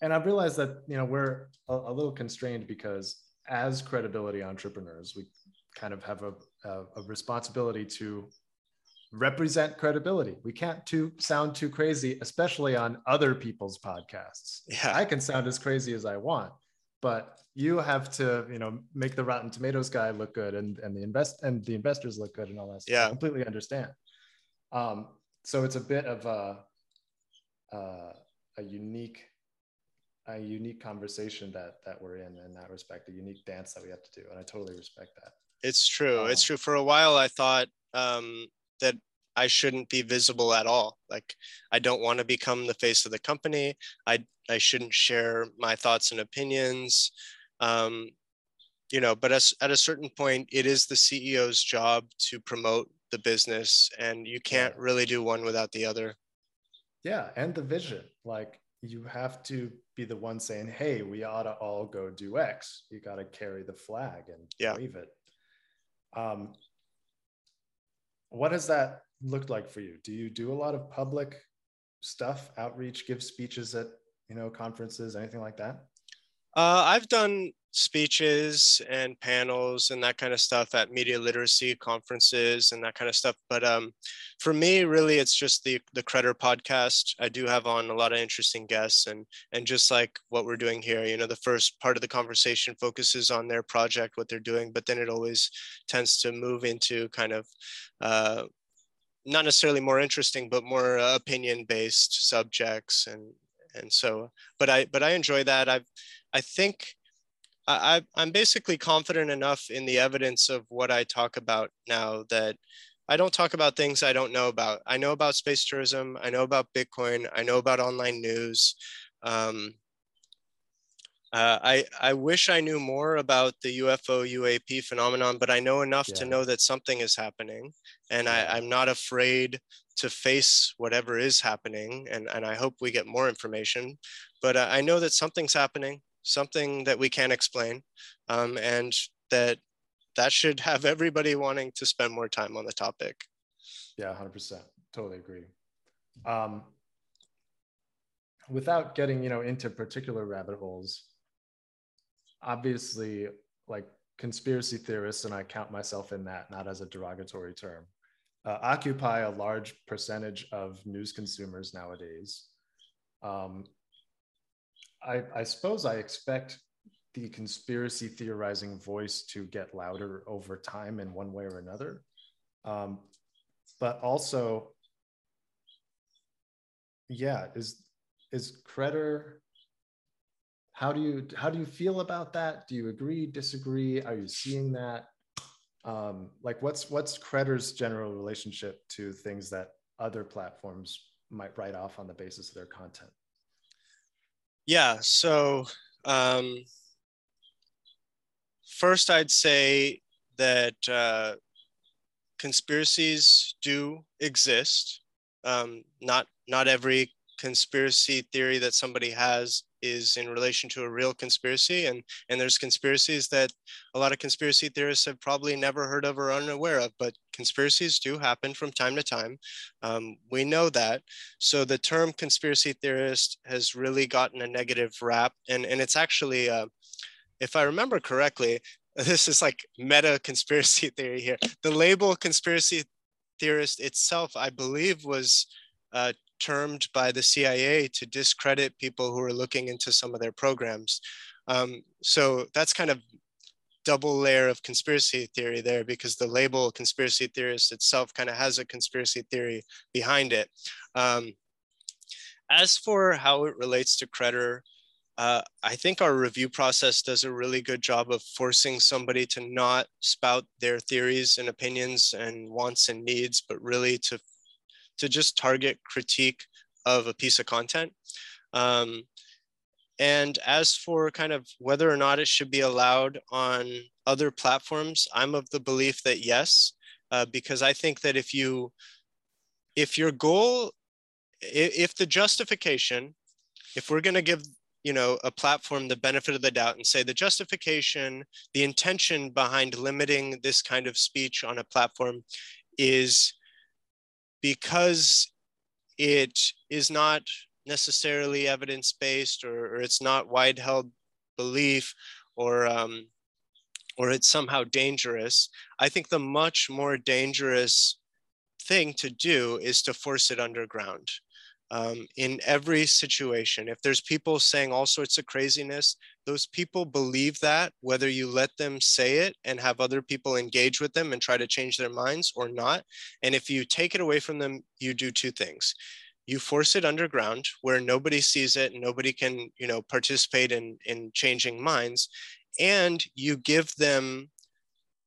And I've realized that you know we're a, a little constrained because as credibility entrepreneurs, we kind of have a, a, a responsibility to represent credibility. We can't too sound too crazy, especially on other people's podcasts.
Yeah.
I can sound as crazy as I want, but you have to, you know, make the Rotten Tomatoes guy look good and and the invest and the investors look good and all that stuff.
Yeah.
I completely understand. Um, so it's a bit of a uh, a unique a unique conversation that that we're in in that respect, a unique dance that we have to do, and I totally respect that.
It's true. it's true. For a while, I thought um, that I shouldn't be visible at all. Like I don't want to become the face of the company. I I shouldn't share my thoughts and opinions. Um, you know, but as, at a certain point, it is the CEO's job to promote the business, and you can't really do one without the other.
Yeah, and the vision. Like you have to be the one saying, "Hey, we ought to all go do X." You got to carry the flag and
Yeah.
wave it. Um, what has that looked like for you? Do you do a lot of public stuff, outreach, give speeches at you know conferences, anything like that?
Uh, I've done speeches and panels and that kind of stuff at media literacy conferences and that kind of stuff. But um, for me, really, it's just the the Credder podcast. I do have on a lot of interesting guests, and and just like what we're doing here, you know, the first part of the conversation focuses on their project, what they're doing, but then it always tends to move into kind of. Uh, not necessarily more interesting, but more uh, opinion-based subjects, and and so. But I but I enjoy that. I've I think I, I'm basically confident enough in the evidence of what I talk about now that I don't talk about things I don't know about. I know about space tourism. I know about Bitcoin. I know about online news. Um, uh, I, I wish I knew more about the UFO UAP phenomenon, but I know enough to know that something is happening. And I, I'm not afraid to face whatever is happening. And, and I hope we get more information. But I know that something's happening, something that we can't explain, um, and that that should have everybody wanting to spend more time on the topic.
Yeah, hundred percent. Totally agree. Um, without getting you know into particular rabbit holes, obviously, like conspiracy theorists, and I count myself in that, not as a derogatory term, uh, occupy a large percentage of news consumers nowadays. Um, I, I suppose I expect the conspiracy theorizing voice to get louder over time in one way or another. Um, but also, yeah, is is Credder? How do you how do you feel about that? Do you agree, disagree? Are you seeing that? Um, like, what's what's Credder's general relationship to things that other platforms might write off on the basis of their content?
Yeah. So um, first, I'd say that uh, conspiracies do exist. Um, not not every conspiracy theory that somebody has is in relation to a real conspiracy and and there's conspiracies that a lot of conspiracy theorists have probably never heard of or unaware of but conspiracies do happen from time to time. Um, we know that. So the term conspiracy theorist has really gotten a negative rap and and it's actually uh, if i remember correctly this is like meta conspiracy theory here. The label conspiracy theorist itself i believe was uh, termed by the CIA to discredit people who are looking into some of their programs. Um, so that's kind of double layer of conspiracy theory there because the label conspiracy theorist itself kind of has a conspiracy theory behind it. Um, as for how it relates to Credder, uh, I think our review process does a really good job of forcing somebody to not spout their theories and opinions and wants and needs, but really to to just target critique of a piece of content. Um, and as for kind of whether or not it should be allowed on other platforms, I'm of the belief that yes, uh, because I think that if you, if your goal, if the justification, if we're going to give you know a platform the benefit of the doubt and say the justification the intention behind limiting this kind of speech on a platform is because it is not necessarily evidence based or, or, it's not wide held belief or um, or it's somehow dangerous. I think the much more dangerous thing to do is to force it underground. Um, in every situation, if there's people saying all sorts of craziness, those people believe that whether you let them say it and have other people engage with them and try to change their minds or not. And if you take it away from them, you do two things. You force it underground where nobody sees it nobody can, you know, participate in, in changing minds. And you give them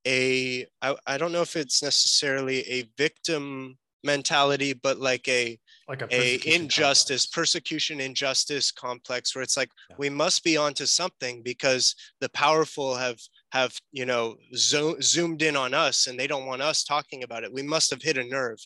a, I, I don't know if it's necessarily a victim mentality, but like a like a, a injustice, complex. persecution, injustice complex, where it's like yeah. we must be onto something because the powerful have have you know zo- zoomed in on us and they don't want us talking about it. We must have hit a nerve,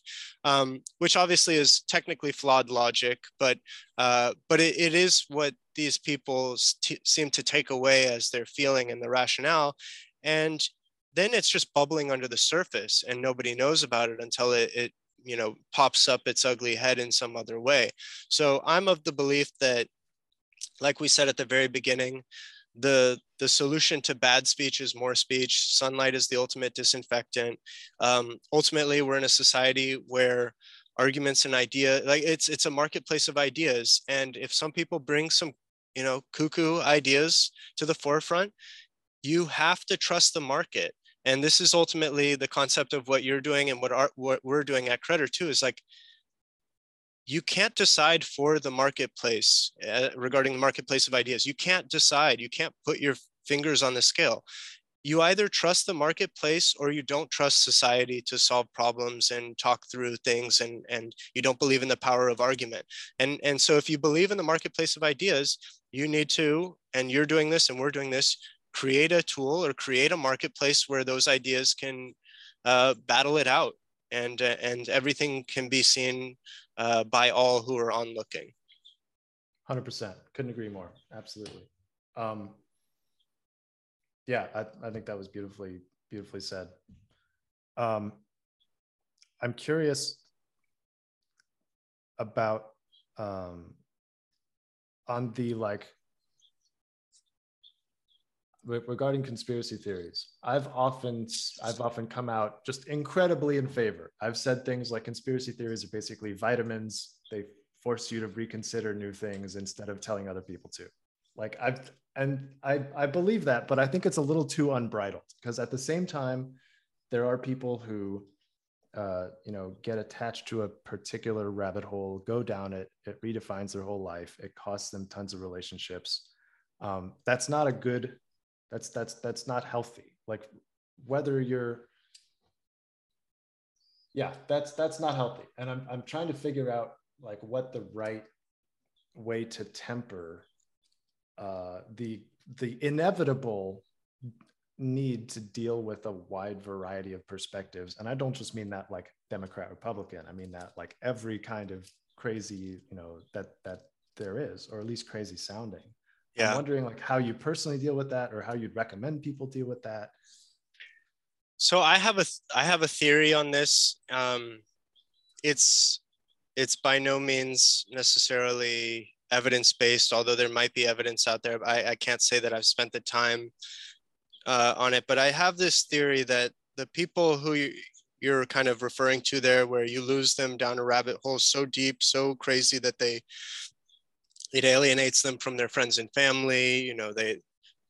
um, which obviously is technically flawed logic, but uh, but it, it is what these people st- seem to take away as their feeling and the rationale, and then it's just bubbling under the surface and nobody knows about it until it, it you know pops up its ugly head in some other way. So i'm of the belief that like we said at the very beginning the the solution to bad speech is more speech. Sunlight is the ultimate disinfectant. Um, ultimately we're in a society where arguments and idea like it's it's a marketplace of ideas. And if some people bring some you know cuckoo ideas to the forefront you have to trust the market and this is ultimately the concept of what you're doing and what, our, what we're doing at Credder too is like you can't decide for the marketplace uh, regarding the marketplace of ideas. You can't decide. You can't put your fingers on the scale. You either trust the marketplace or you don't trust society to solve problems and talk through things and, and you don't believe in the power of argument. And, and so if you believe in the marketplace of ideas you need to and you're doing this and we're doing this create a tool or create a marketplace where those ideas can uh, battle it out and, uh, and everything can be seen uh, by all who are on looking.
100%. Couldn't agree more. Absolutely. Um, yeah, I, I think that was beautifully, beautifully said. Um, I'm curious about um, on the like regarding conspiracy theories i've often i've often come out just incredibly in favor. I've said things like conspiracy theories are basically vitamins. They force you to reconsider new things instead of telling other people to. Like i've and i i believe that but i think it's a little too unbridled because at the same time there are people who uh, you know get attached to a particular rabbit hole go down it it redefines their whole life it costs them tons of relationships. Um, that's not a good that's that's that's not healthy. Like whether you're yeah, that's that's not healthy. And I'm I'm trying to figure out like what the right way to temper uh, the the inevitable need to deal with a wide variety of perspectives and i don't just mean that like democrat republican i mean that like every kind of crazy you know that that there is or at least crazy sounding yeah. I'm wondering like how you personally deal with that or how you'd recommend people deal with that.
So I have a I have a theory on this. Um, it's it's by no means necessarily evidence based, although there might be evidence out there. I, I can't say that I've spent the time uh, on it, but I have this theory that the people who you, you're kind of referring to there, where you lose them down a rabbit hole so deep, so crazy that they it alienates them from their friends and family you know they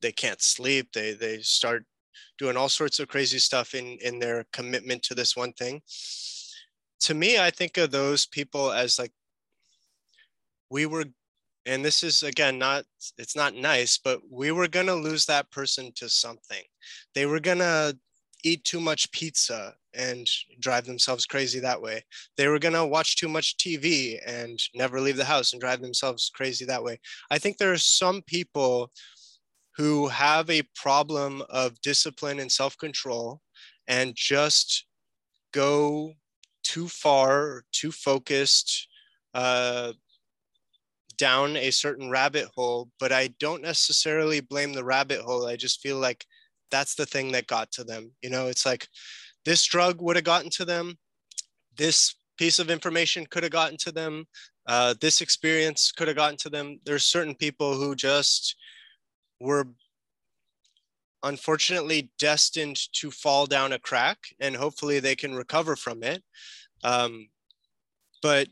they can't sleep they they start doing all sorts of crazy stuff in in their commitment to this one thing. To me i think of those people as like we were and this is again not it's not nice but we were going to lose that person to something. They were going to eat too much pizza and drive themselves crazy that way they were going to watch too much tv and never leave the house and drive themselves crazy that way i think there are some people who have a problem of discipline and self-control and just go too far too focused uh, down a certain rabbit hole, but I don't necessarily blame the rabbit hole. I just feel like that's the thing that got to them. You know, it's like this drug would have gotten to them. This piece of information could have gotten to them. Uh, this experience could have gotten to them. There's certain people who just were unfortunately destined to fall down a crack and hopefully they can recover from it. Um, but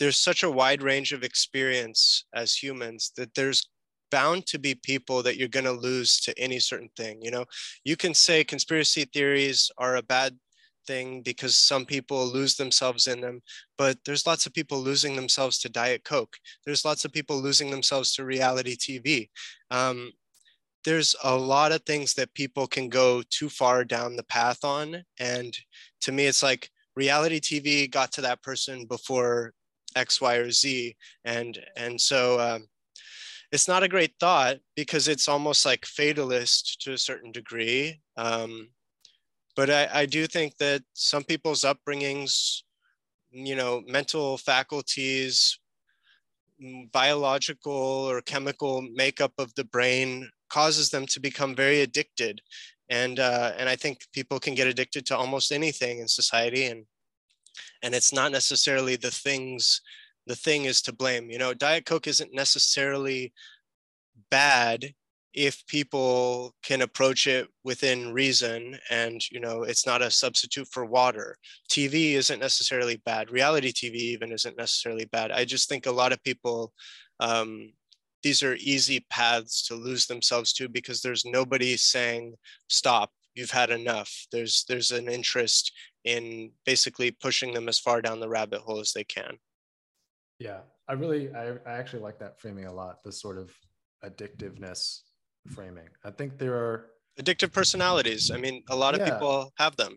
there's such a wide range of experience as humans that there's bound to be people that you're going to lose to any certain thing you know you can say conspiracy theories are a bad thing because some people lose themselves in them but there's lots of people losing themselves to diet coke there's lots of people losing themselves to reality tv um, there's a lot of things that people can go too far down the path on and to me it's like reality tv got to that person before X, Y, or Z. And, and so um, it's not a great thought because it's almost like fatalist to a certain degree. Um, but I, I do think that some people's upbringings, you know, mental faculties, biological or chemical makeup of the brain causes them to become very addicted. And, uh, and I think people can get addicted to almost anything in society. And and it's not necessarily the things the thing is to blame you know? Diet coke isn't necessarily bad if people can approach it within reason and you know it's not a substitute for water. Tv isn't necessarily bad. Reality tv even isn't necessarily bad. I just think a lot of people um, these are easy paths to lose themselves to because there's nobody saying stop you've had enough. There's there's an interest in basically pushing them as far down the rabbit hole as they can.
Yeah, I really, I, I actually like that framing a lot. The sort of addictiveness framing. I think there are
addictive personalities. I mean, a lot of yeah. people have them.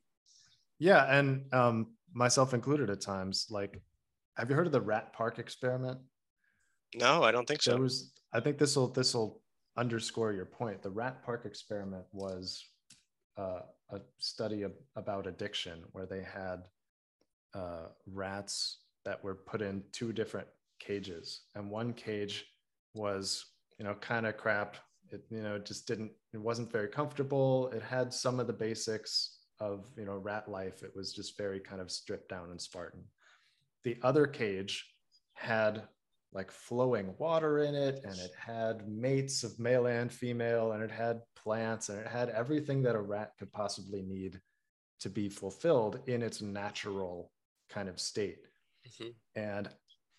Yeah, and um, myself included at times. Like, have you heard of the Rat Park experiment?
No, I don't think so.
There was, I think this will this will underscore your point. The Rat Park experiment was uh, a study of, about addiction where they had uh, rats that were put in two different cages, and one cage was you know kind of crap. It you know just didn't it wasn't very comfortable. It had some of the basics of you know rat life. It was just very kind of stripped down and Spartan. The other cage had like flowing water in it and it had mates of male and female and it had plants and it had everything that a rat could possibly need to be fulfilled in its natural kind of state mm-hmm. and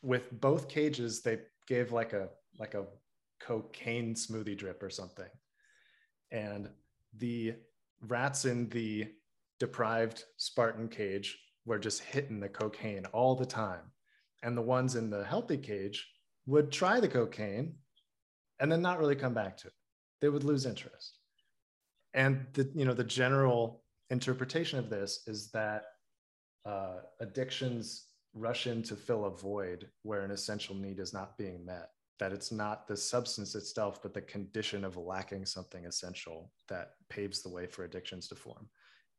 with both cages they gave like a like a cocaine smoothie drip or something. And the rats in the deprived spartan cage were just hitting the cocaine all the time. And the ones in the healthy cage would try the cocaine and then not really come back to it. They would lose interest. And the you know the general interpretation of this is that uh, addictions rush in to fill a void where an essential need is not being met that it's not the substance itself but the condition of lacking something essential that paves the way for addictions to form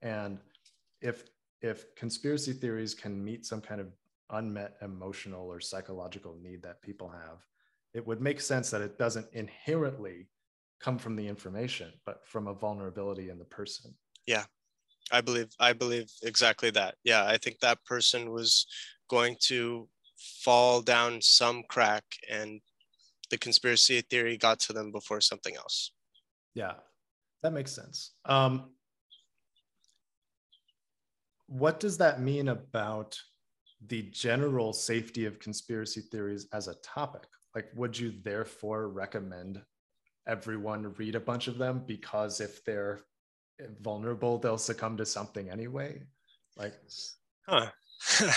and if if conspiracy theories can meet some kind of unmet emotional or psychological need that people have, it would make sense that it doesn't inherently come from the information, but from a vulnerability in the person.
Yeah, I believe I believe exactly that. Yeah, I think that person was going to fall down some crack and the conspiracy theory got to them before something else.
Yeah, that makes sense. Um, what does that mean about the general safety of conspiracy theories as a topic like would you therefore recommend everyone read a bunch of them because if they're vulnerable they'll succumb to something anyway like
huh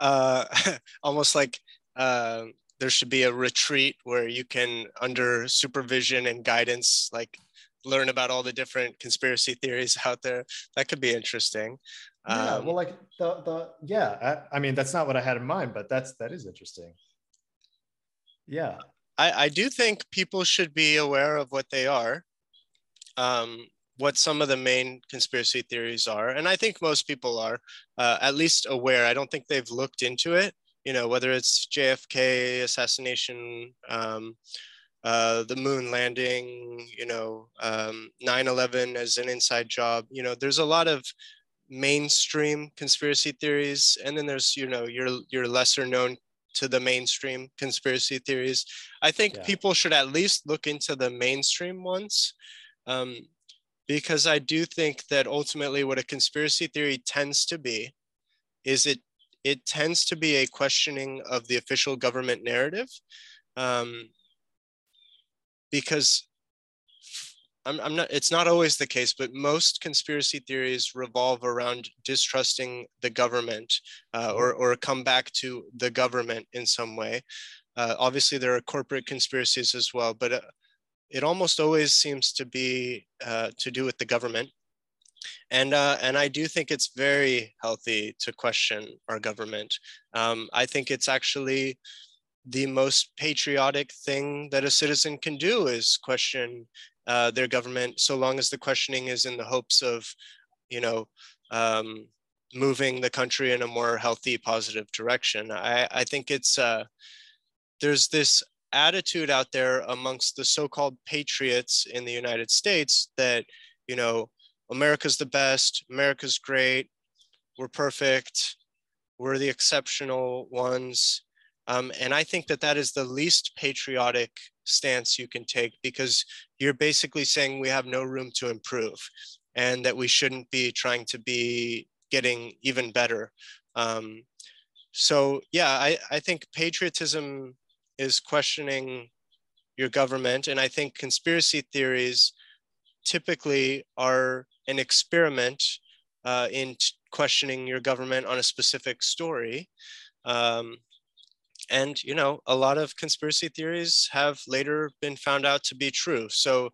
uh almost like uh there should be a retreat where you can, under supervision and guidance, like learn about all the different conspiracy theories out there. That could be interesting.
Yeah, um, well, like the the yeah, I, I, mean that's not what I had in mind, but that's that is interesting. Yeah,
I I do think people should be aware of what they are, um, what some of the main conspiracy theories are, and I think most people are uh, at least aware. I don't think they've looked into it. You know, whether it's JFK assassination. Um, uh, the moon landing, you know, um, 9/11 as an inside job. You know, there's a lot of mainstream conspiracy theories, and then there's you know your your lesser known to the mainstream conspiracy theories. I think yeah. people should at least look into the mainstream ones. Um, because I do think that ultimately what a conspiracy theory tends to be is it it tends to be a questioning of the official government narrative um, because I'm, I'm not it's not always the case but most conspiracy theories revolve around distrusting the government uh, or, or come back to the government in some way. Uh, obviously there are corporate conspiracies as well but uh, it almost always seems to be uh, to do with the government and uh, and I do think it's very healthy to question our government. Um, I think it's actually the most patriotic thing that a citizen can do is question uh, their government, so long as the questioning is in the hopes of, you know, um, moving the country in a more healthy, positive direction. I, I think it's uh, there's this attitude out there amongst the so-called patriots in the United States that you know America's the best, America's great, we're perfect, we're the exceptional ones. Um, and I think that that is the least patriotic stance you can take because you're basically saying we have no room to improve and that we shouldn't be trying to be getting even better. Um, so yeah, I, I think patriotism is questioning your government. And I think conspiracy theories typically are an experiment uh, in questioning your government on a specific story. Um, and you know a lot of conspiracy theories have later been found out to be true so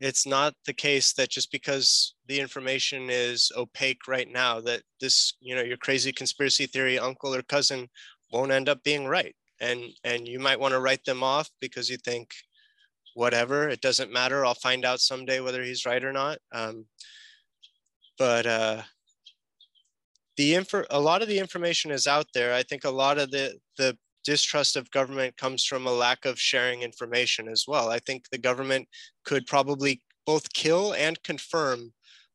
it's not the case that just because the information is opaque right now that this you know your crazy conspiracy theory uncle or cousin won't end up being right and and you might want to write them off because you think whatever it doesn't matter i'll find out someday whether he's right or not um, but uh, the info a lot of the information is out there i think a lot of the the distrust of government comes from a lack of sharing information as well. I think the government could probably both kill and confirm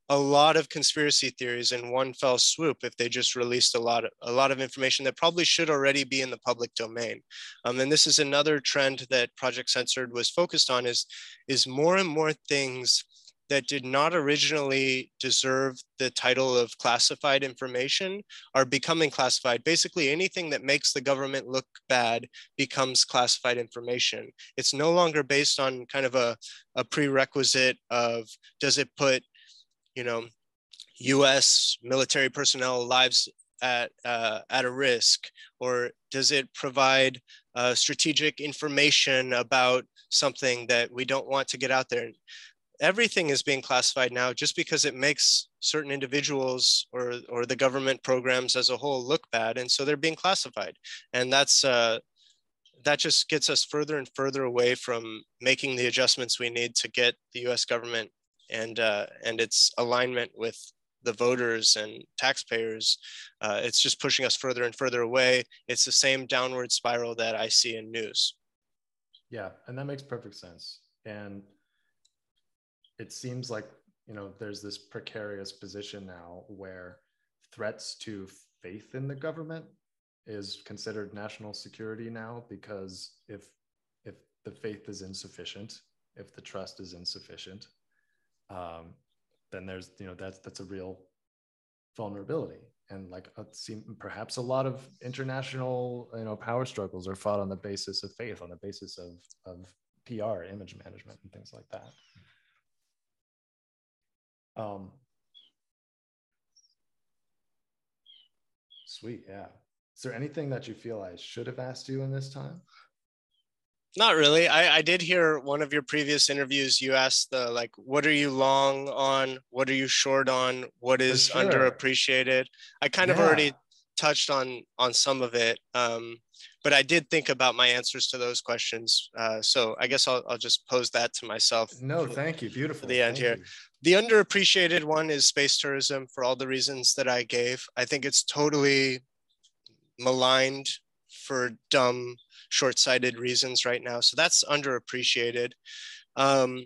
a lot of conspiracy theories in one fell swoop if they just released a lot of, a lot of information that probably should already be in the public domain. Um, and this is another trend that Project Censored was focused on is, is more and more things that did not originally deserve the title of classified information are becoming classified. Basically, anything that makes the government look bad becomes classified information. It's no longer based on kind of a, a prerequisite of does it put, you know, US military personnel lives at, uh, at a risk, or does it provide uh, strategic information about something that we don't want to get out there? everything is being classified now just because it makes certain individuals or or the government programs as a whole look bad and so they're being classified and that's uh, that just gets us further and further away from making the adjustments we need to get the US government and uh, and its alignment with the voters and taxpayers uh, it's just pushing us further and further away. It's the same downward spiral that i see in news.
Yeah and that makes perfect sense. And it seems like you know there's this precarious position now where threats to faith in the government is considered national security now because if if the faith is insufficient if the trust is insufficient um, then there's you know that's that's a real vulnerability and like it seem, perhaps a lot of international you know power struggles are fought on the basis of faith on the basis of of pr image management and things like that um, sweet, yeah. Is there anything that you feel I should have asked you in this time?
Not really. I, I did hear one of your previous interviews. You asked the like, what are you long on? What are you short on? What is sure. underappreciated? I kind yeah. of already touched on on some of it, um, but I did think about my answers to those questions. Uh, so I guess I'll, I'll just pose that to myself.
No, thank you. Beautiful.
The end thank here. You. The underappreciated one is space tourism for all the reasons that I gave. I think it's totally maligned for dumb short-sighted reasons right now. So that's underappreciated. Um,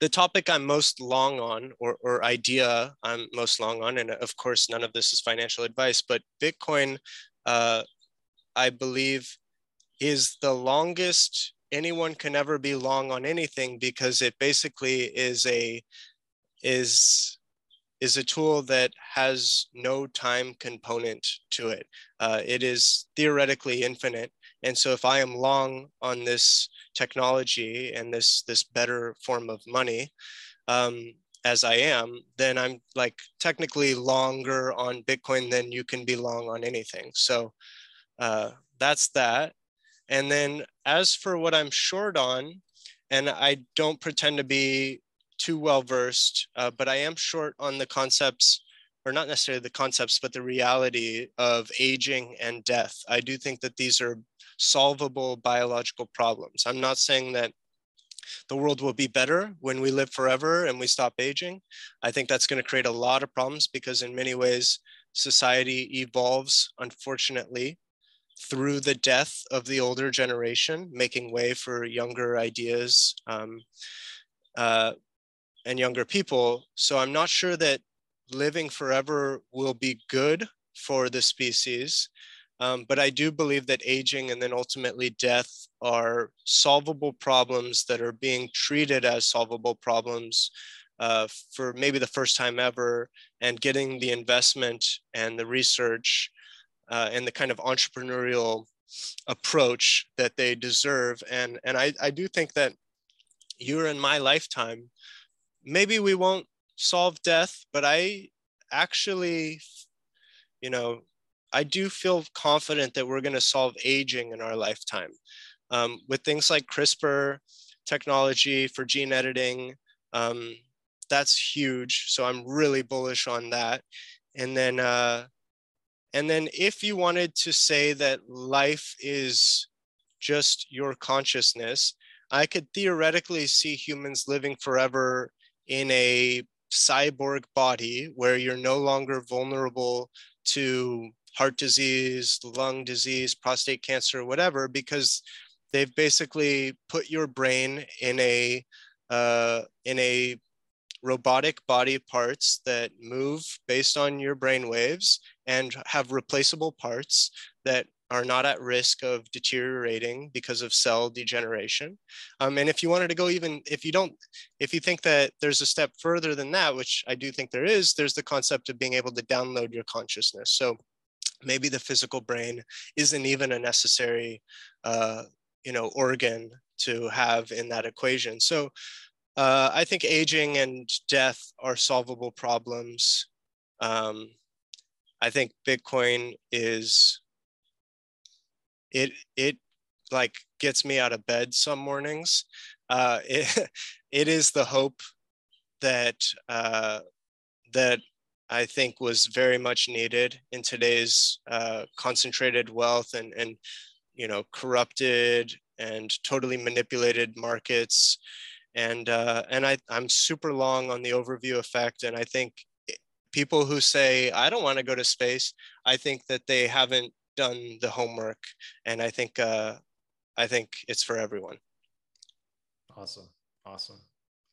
the topic I'm most long on, or, or idea I'm most long on, and of course, none of this is financial advice, but Bitcoin, uh, I believe, is the longest anyone can ever be long on anything because it basically is a is is a tool that has no time component to it. Uh, it is theoretically infinite, and so if I am long on this technology and this this better form of money, um, as I am, then I'm like technically longer on Bitcoin than you can be long on anything. So uh, that's that. And then as for what I'm short on, and I don't pretend to be too well versed, uh, but I am short on the concepts or not necessarily the concepts, but the reality of aging and death. I do think that these are solvable biological problems. I'm not saying that the world will be better when we live forever and we stop aging. I think that's going to create a lot of problems because, in many ways, society evolves, unfortunately, through the death of the older generation, making way for younger ideas um, uh, and younger people. So I'm not sure that living forever will be good for the species. Um, but I do believe that aging and then ultimately death are solvable problems that are being treated as solvable problems uh, for maybe the first time ever and getting the investment and the research uh, and the kind of entrepreneurial approach that they deserve. And, and I, I do think that you're in my lifetime, maybe we won't solve death, but I actually, you know, I do feel confident that we're going to solve aging in our lifetime um, with things like CRISPR technology for gene editing. Um, that's huge. So I'm really bullish on that. And then, uh, and then if you wanted to say that life is just your consciousness, I could theoretically see humans living forever in a cyborg body where you're no longer vulnerable to heart disease, lung disease, prostate cancer, whatever, because they've basically put your brain in a uh, in a robotic body parts that move based on your brain waves and have replaceable parts that are not at risk of deteriorating because of cell degeneration. Um, and if you wanted to go even, if you don't, if you think that there's a step further than that, which I do think there is, there's the concept of being able to download your consciousness. So maybe the physical brain isn't even a necessary, uh, you know, organ to have in that equation. So uh, I think aging and death are solvable problems. Um, I think Bitcoin is it it like gets me out of bed some mornings. Uh, it, it is the hope that uh, that I think was very much needed in today's uh, concentrated wealth and and you know corrupted and totally manipulated markets and uh, and I I'm super long on the overview effect and I think people who say I don't want to go to space I think that they haven't done the homework, and I think uh, I think it's for everyone.
Awesome, awesome.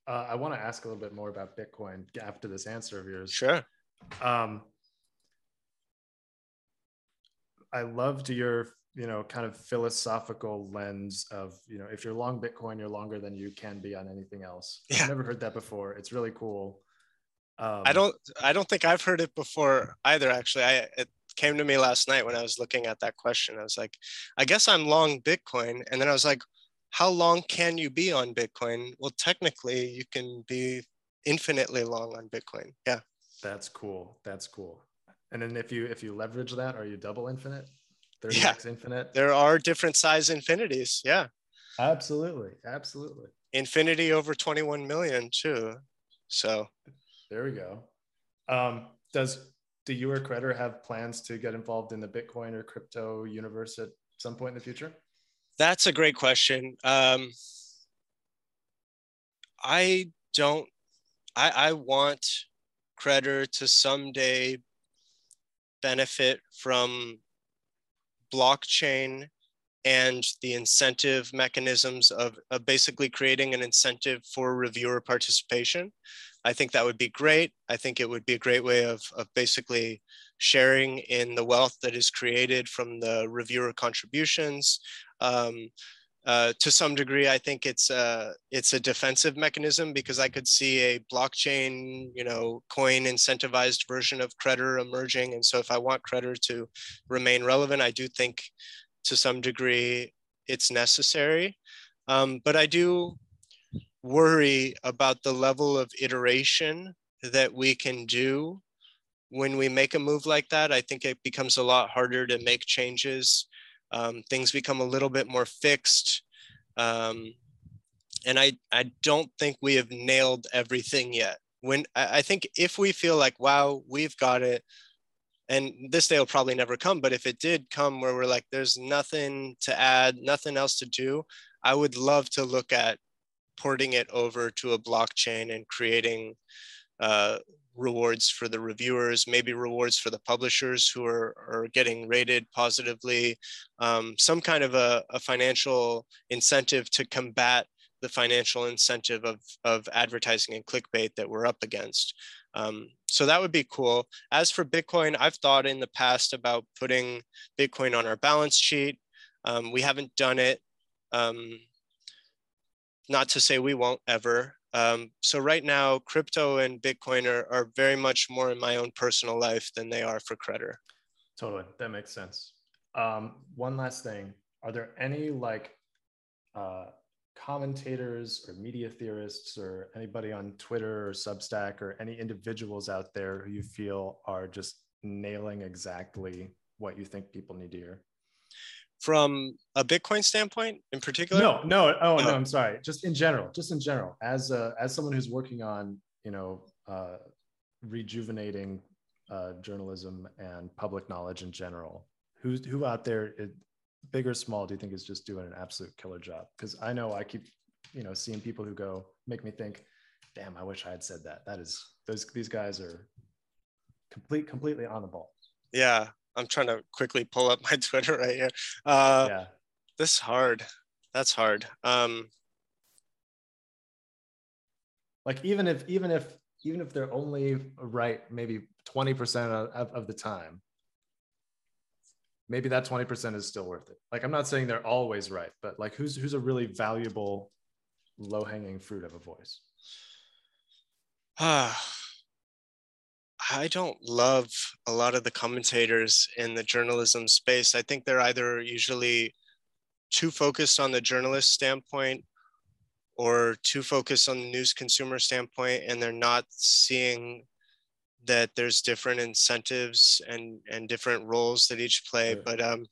Uh, I want to ask a little bit more about Bitcoin after this answer of yours.
Sure.
Um, I loved your you know kind of philosophical lens of you know if you're long bitcoin you're longer than you can be on anything else yeah. i've never heard that before it's really cool
um, i don't i don't think i've heard it before either actually i it, came to me last night when I was looking at that question. I was like, I guess I'm long Bitcoin. And then I was like, how long can you be on Bitcoin? Well, technically, you can be infinitely long on Bitcoin. Yeah.
That's cool. That's cool. And then if you if you leverage that, are you double infinite? 30x yeah. infinite?
There are different size infinities. Yeah.
Absolutely, absolutely.
Infinity over 21 million too. So
there we go. Um, does do you or Credder have plans to get involved in the Bitcoin or crypto universe at some point in the future?
That's a great question. Um, I don't. I, I want Credder to someday benefit from blockchain and the incentive mechanisms of, of basically creating an incentive for reviewer participation. I think that would be great. I think it would be a great way of, of basically sharing in the wealth that is created from the reviewer contributions. Um, uh, to some degree, I think it's a, it's a defensive mechanism because I could see a blockchain, you know, coin incentivized version of Credder emerging. And so if I want Credder to remain relevant, I do think to some degree it's necessary. Um, but I do worry about the level of iteration that we can do when we make a move like that. I think it becomes a lot harder to make changes um, things become a little bit more fixed. Um, and I, I don't think we have nailed everything yet. When I, think if we feel like, wow, we've got it, and this day will probably never come, but if it did come where we're like, there's nothing to add, nothing else to do, I would love to look at porting it over to a blockchain and creating uh, rewards for the reviewers, maybe rewards for the publishers who are, are getting rated positively, um, some kind of a, a, financial incentive to combat the financial incentive of, of advertising and clickbait that we're up against. Um, so that would be cool. As for Bitcoin, I've thought in the past about putting Bitcoin on our balance sheet. Um, we haven't done it. Um, not to say we won't ever, um, so right now, crypto and Bitcoin are, are very much more in my own personal life than they are for Credder.
Totally, that makes sense. Um, one last thing: Are there any like uh, commentators or media theorists or anybody on Twitter or Substack or any individuals out there who you feel are just nailing exactly what you think people need to hear?
From a Bitcoin standpoint in particular?
No, no. Oh, no. I'm sorry. Just in general. Just in general. As a, as someone who's working on, you know, uh, rejuvenating uh, journalism and public knowledge in general, who's who out there, it, big or small, do you think is just doing an absolute killer job? Because I know I keep, you know, seeing people who go make me think, damn, I wish I had said that. That is those these guys are complete completely on the ball.
Yeah, I'm trying to quickly pull up my Twitter right here. Uh, yeah, this hard. That's hard. Um,
like even if even if even if they're only right maybe 20% of, of the time maybe that 20% is still worth it like i'm not saying they're always right but like who's who's a really valuable low hanging fruit of a voice
ah I don't love a lot of the commentators in the journalism space. I think they're either usually too focused on the journalist standpoint or too focused on the news consumer standpoint, and they're not seeing that there's different incentives and and different roles that each play. But um,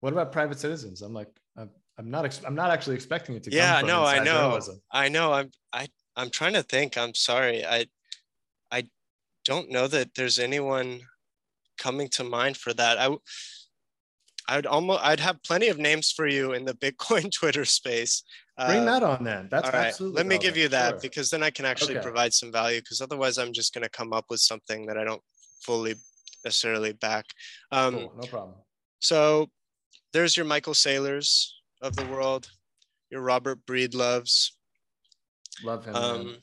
what about private citizens? I'm like, I'm, I'm not, ex- I'm not actually expecting it to.
Yeah, no, I know, journalism. I know. I'm, I, I'm trying to think. I'm sorry. I, I don't know that there's anyone coming to mind for that. I I'd almost I'd have plenty of names for you in the Bitcoin Twitter space.
Bring uh, that on then. That's
all right. absolutely. Let me give you that sure. because then I can actually okay. provide some value. Because otherwise, I'm just going to come up with something that I don't fully necessarily back. Um,
cool. No problem.
So there's your Michael Saylors of the world, your Robert Breedloves.
Love him. Um,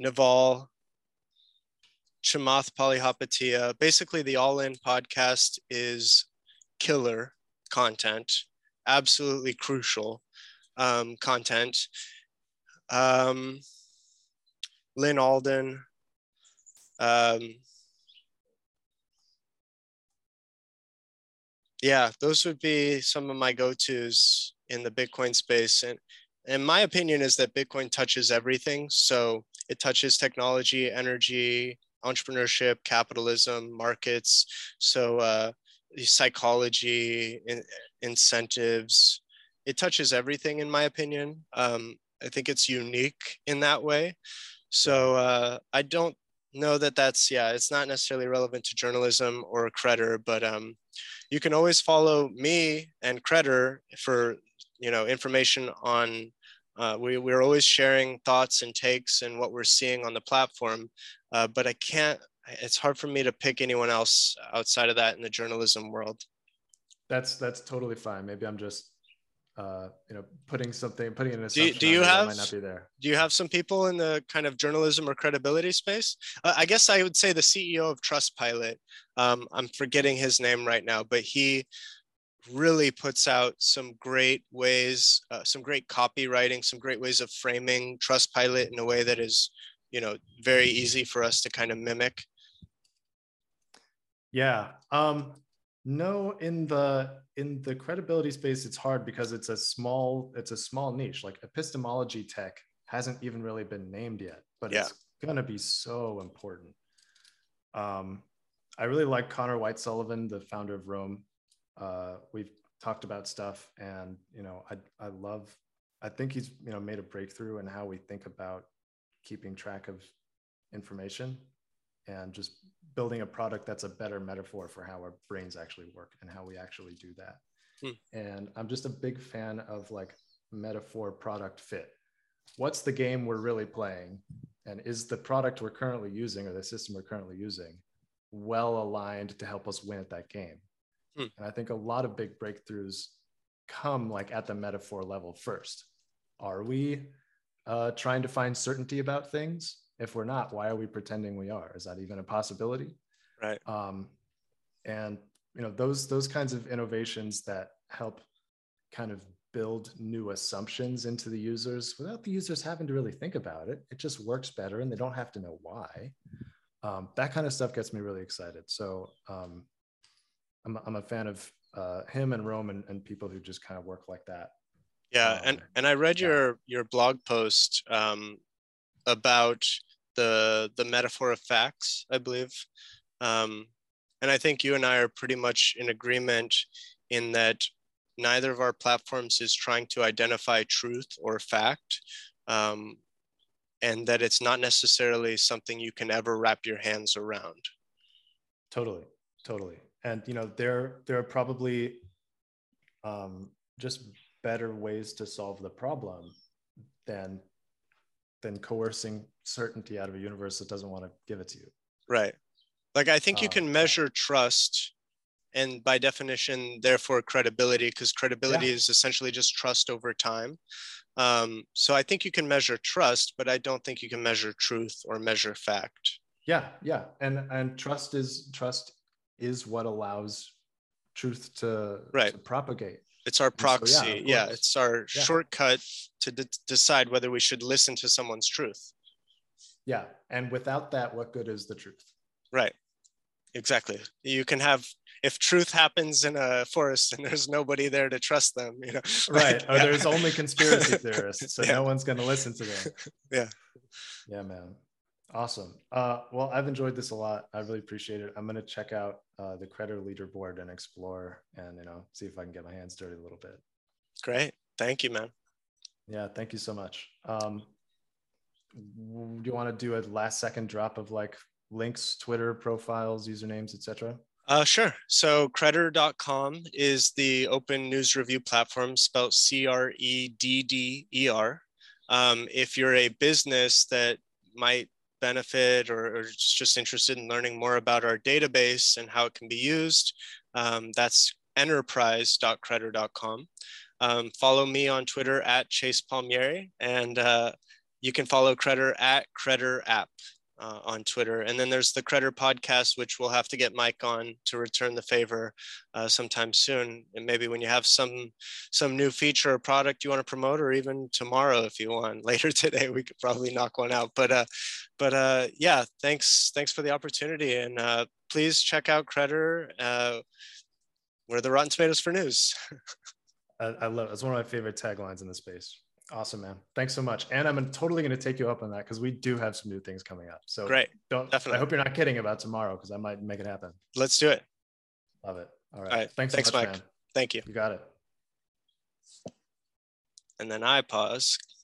Naval, Chamath Palihapitiya. Basically, the All In podcast is killer content, absolutely crucial um, content. Um, Lyn Alden. Um, yeah, those would be some of my go-tos in the Bitcoin space. And, and my opinion is that Bitcoin touches everything. So it touches technology, energy, entrepreneurship, capitalism, markets. So uh, psychology, in, incentives. it touches everything in my opinion. Um, I think it's unique in that way. So uh, I don't know that that's yeah, it's not necessarily relevant to journalism or Credder, but um, you can always follow me and Credder for you know information on. Uh, we, we're always sharing thoughts and takes and what we're seeing on the platform, uh, but I can't. It's hard for me to pick anyone else outside of that in the journalism world.
That's that's totally fine. Maybe I'm just uh, you know, putting something, putting an
do, do you have, might not be there. Do you have some people in the kind of journalism or credibility space? Uh, I guess I would say the CEO of Trustpilot. Um, I'm forgetting his name right now, but he really puts out some great ways, uh, some great copywriting, some great ways of framing Trustpilot in a way that is, you know, very easy for us to kind of mimic.
Yeah. Um, no, in the in the credibility space, it's hard because it's a small it's a small niche. Like epistemology tech hasn't even really been named yet, but yeah. it's gonna be so important. Um, I really like Conor White Sullivan, the founder of Roam. Uh, we've talked about stuff, and you know, I I love. I think he's you know made a breakthrough in how we think about keeping track of information and just building a product that's a better metaphor for how our brains actually work and how we actually do that. Hmm. And I'm just a big fan of like metaphor product fit. What's the game we're really playing? And is the product we're currently using or the system we're currently using well aligned to help us win at that game? Hmm. And I think a lot of big breakthroughs come like at the metaphor level first. Are we uh, trying to find certainty about things? if we're not why are we pretending we are is that even a possibility
right
um, and you know those those kinds of innovations that help kind of build new assumptions into the users without the users having to really think about it it just works better and they don't have to know why um, that kind of stuff gets me really excited so um, I'm, I'm a fan of uh, him and Roam and, and people who just kind of work like that
yeah um, and and i read your your blog post um, about the the metaphor of facts, I believe. Um, and I think you and I are pretty much in agreement in that neither of our platforms is trying to identify truth or fact, um, and that it's not necessarily something you can ever wrap your hands around.
Totally, totally. And you know, there there are probably um, just better ways to solve the problem than than coercing certainty out of a universe that doesn't want to give it to you.
Right. Like I think you uh, can measure trust and by definition, therefore credibility, because credibility yeah. is essentially just trust over time. Um, so I think you can measure trust, but I don't think you can measure truth or measure fact.
Yeah, yeah, and and trust is trust is what allows truth to,
right.
to propagate.
It's our proxy. So, yeah, yeah, it's our yeah. shortcut to d- decide whether we should listen to someone's truth.
Yeah. And without that, what good is the truth?
Right. Exactly. You can have if truth happens in a forest and there's nobody there to trust them, you know.
Right. Or yeah. there's only conspiracy theorists, so yeah. no one's going to listen to them.
Yeah.
Yeah, man. Awesome. Uh, well, I've enjoyed this a lot. I really appreciate it. I'm going to check out uh, the Credder leaderboard and explore and, you know, see if I can get my hands dirty a little bit.
Great. Thank you, man.
Yeah. Thank you so much. Um, do you want to do a last second drop of like links, Twitter profiles, usernames, etc.?
Uh, sure. So credder.com is the open news review platform spelled C-R-E-D-D-E-R. Um, if you're a business that might benefit or, or just interested in learning more about our database and how it can be used, um, that's enterprise.credder.com. Um, follow me on Twitter at Chase Palmieri, and uh, you can follow Credder at Credder App uh, on Twitter. And then there's the Credder podcast, which we'll have to get Mike on to return the favor uh, sometime soon. And maybe when you have some some new feature or product you want to promote, or even tomorrow if you want. Later today, we could probably knock one out. But uh, but uh, yeah, thanks thanks for the opportunity, and uh, please check out Credder. Uh, we're the Rotten Tomatoes for news.
I, I love it. It's one of my favorite taglines in the space. Awesome, man. Thanks so much. And I'm totally going to take you up on that because we do have some new things coming up. So
great.
Don't definitely. I hope you're not kidding about tomorrow because I might make it happen.
Let's do it.
Love it. All right. All right. Thanks, Thanks so much, Mike. Man.
Thank you.
You got it.
and then I pause.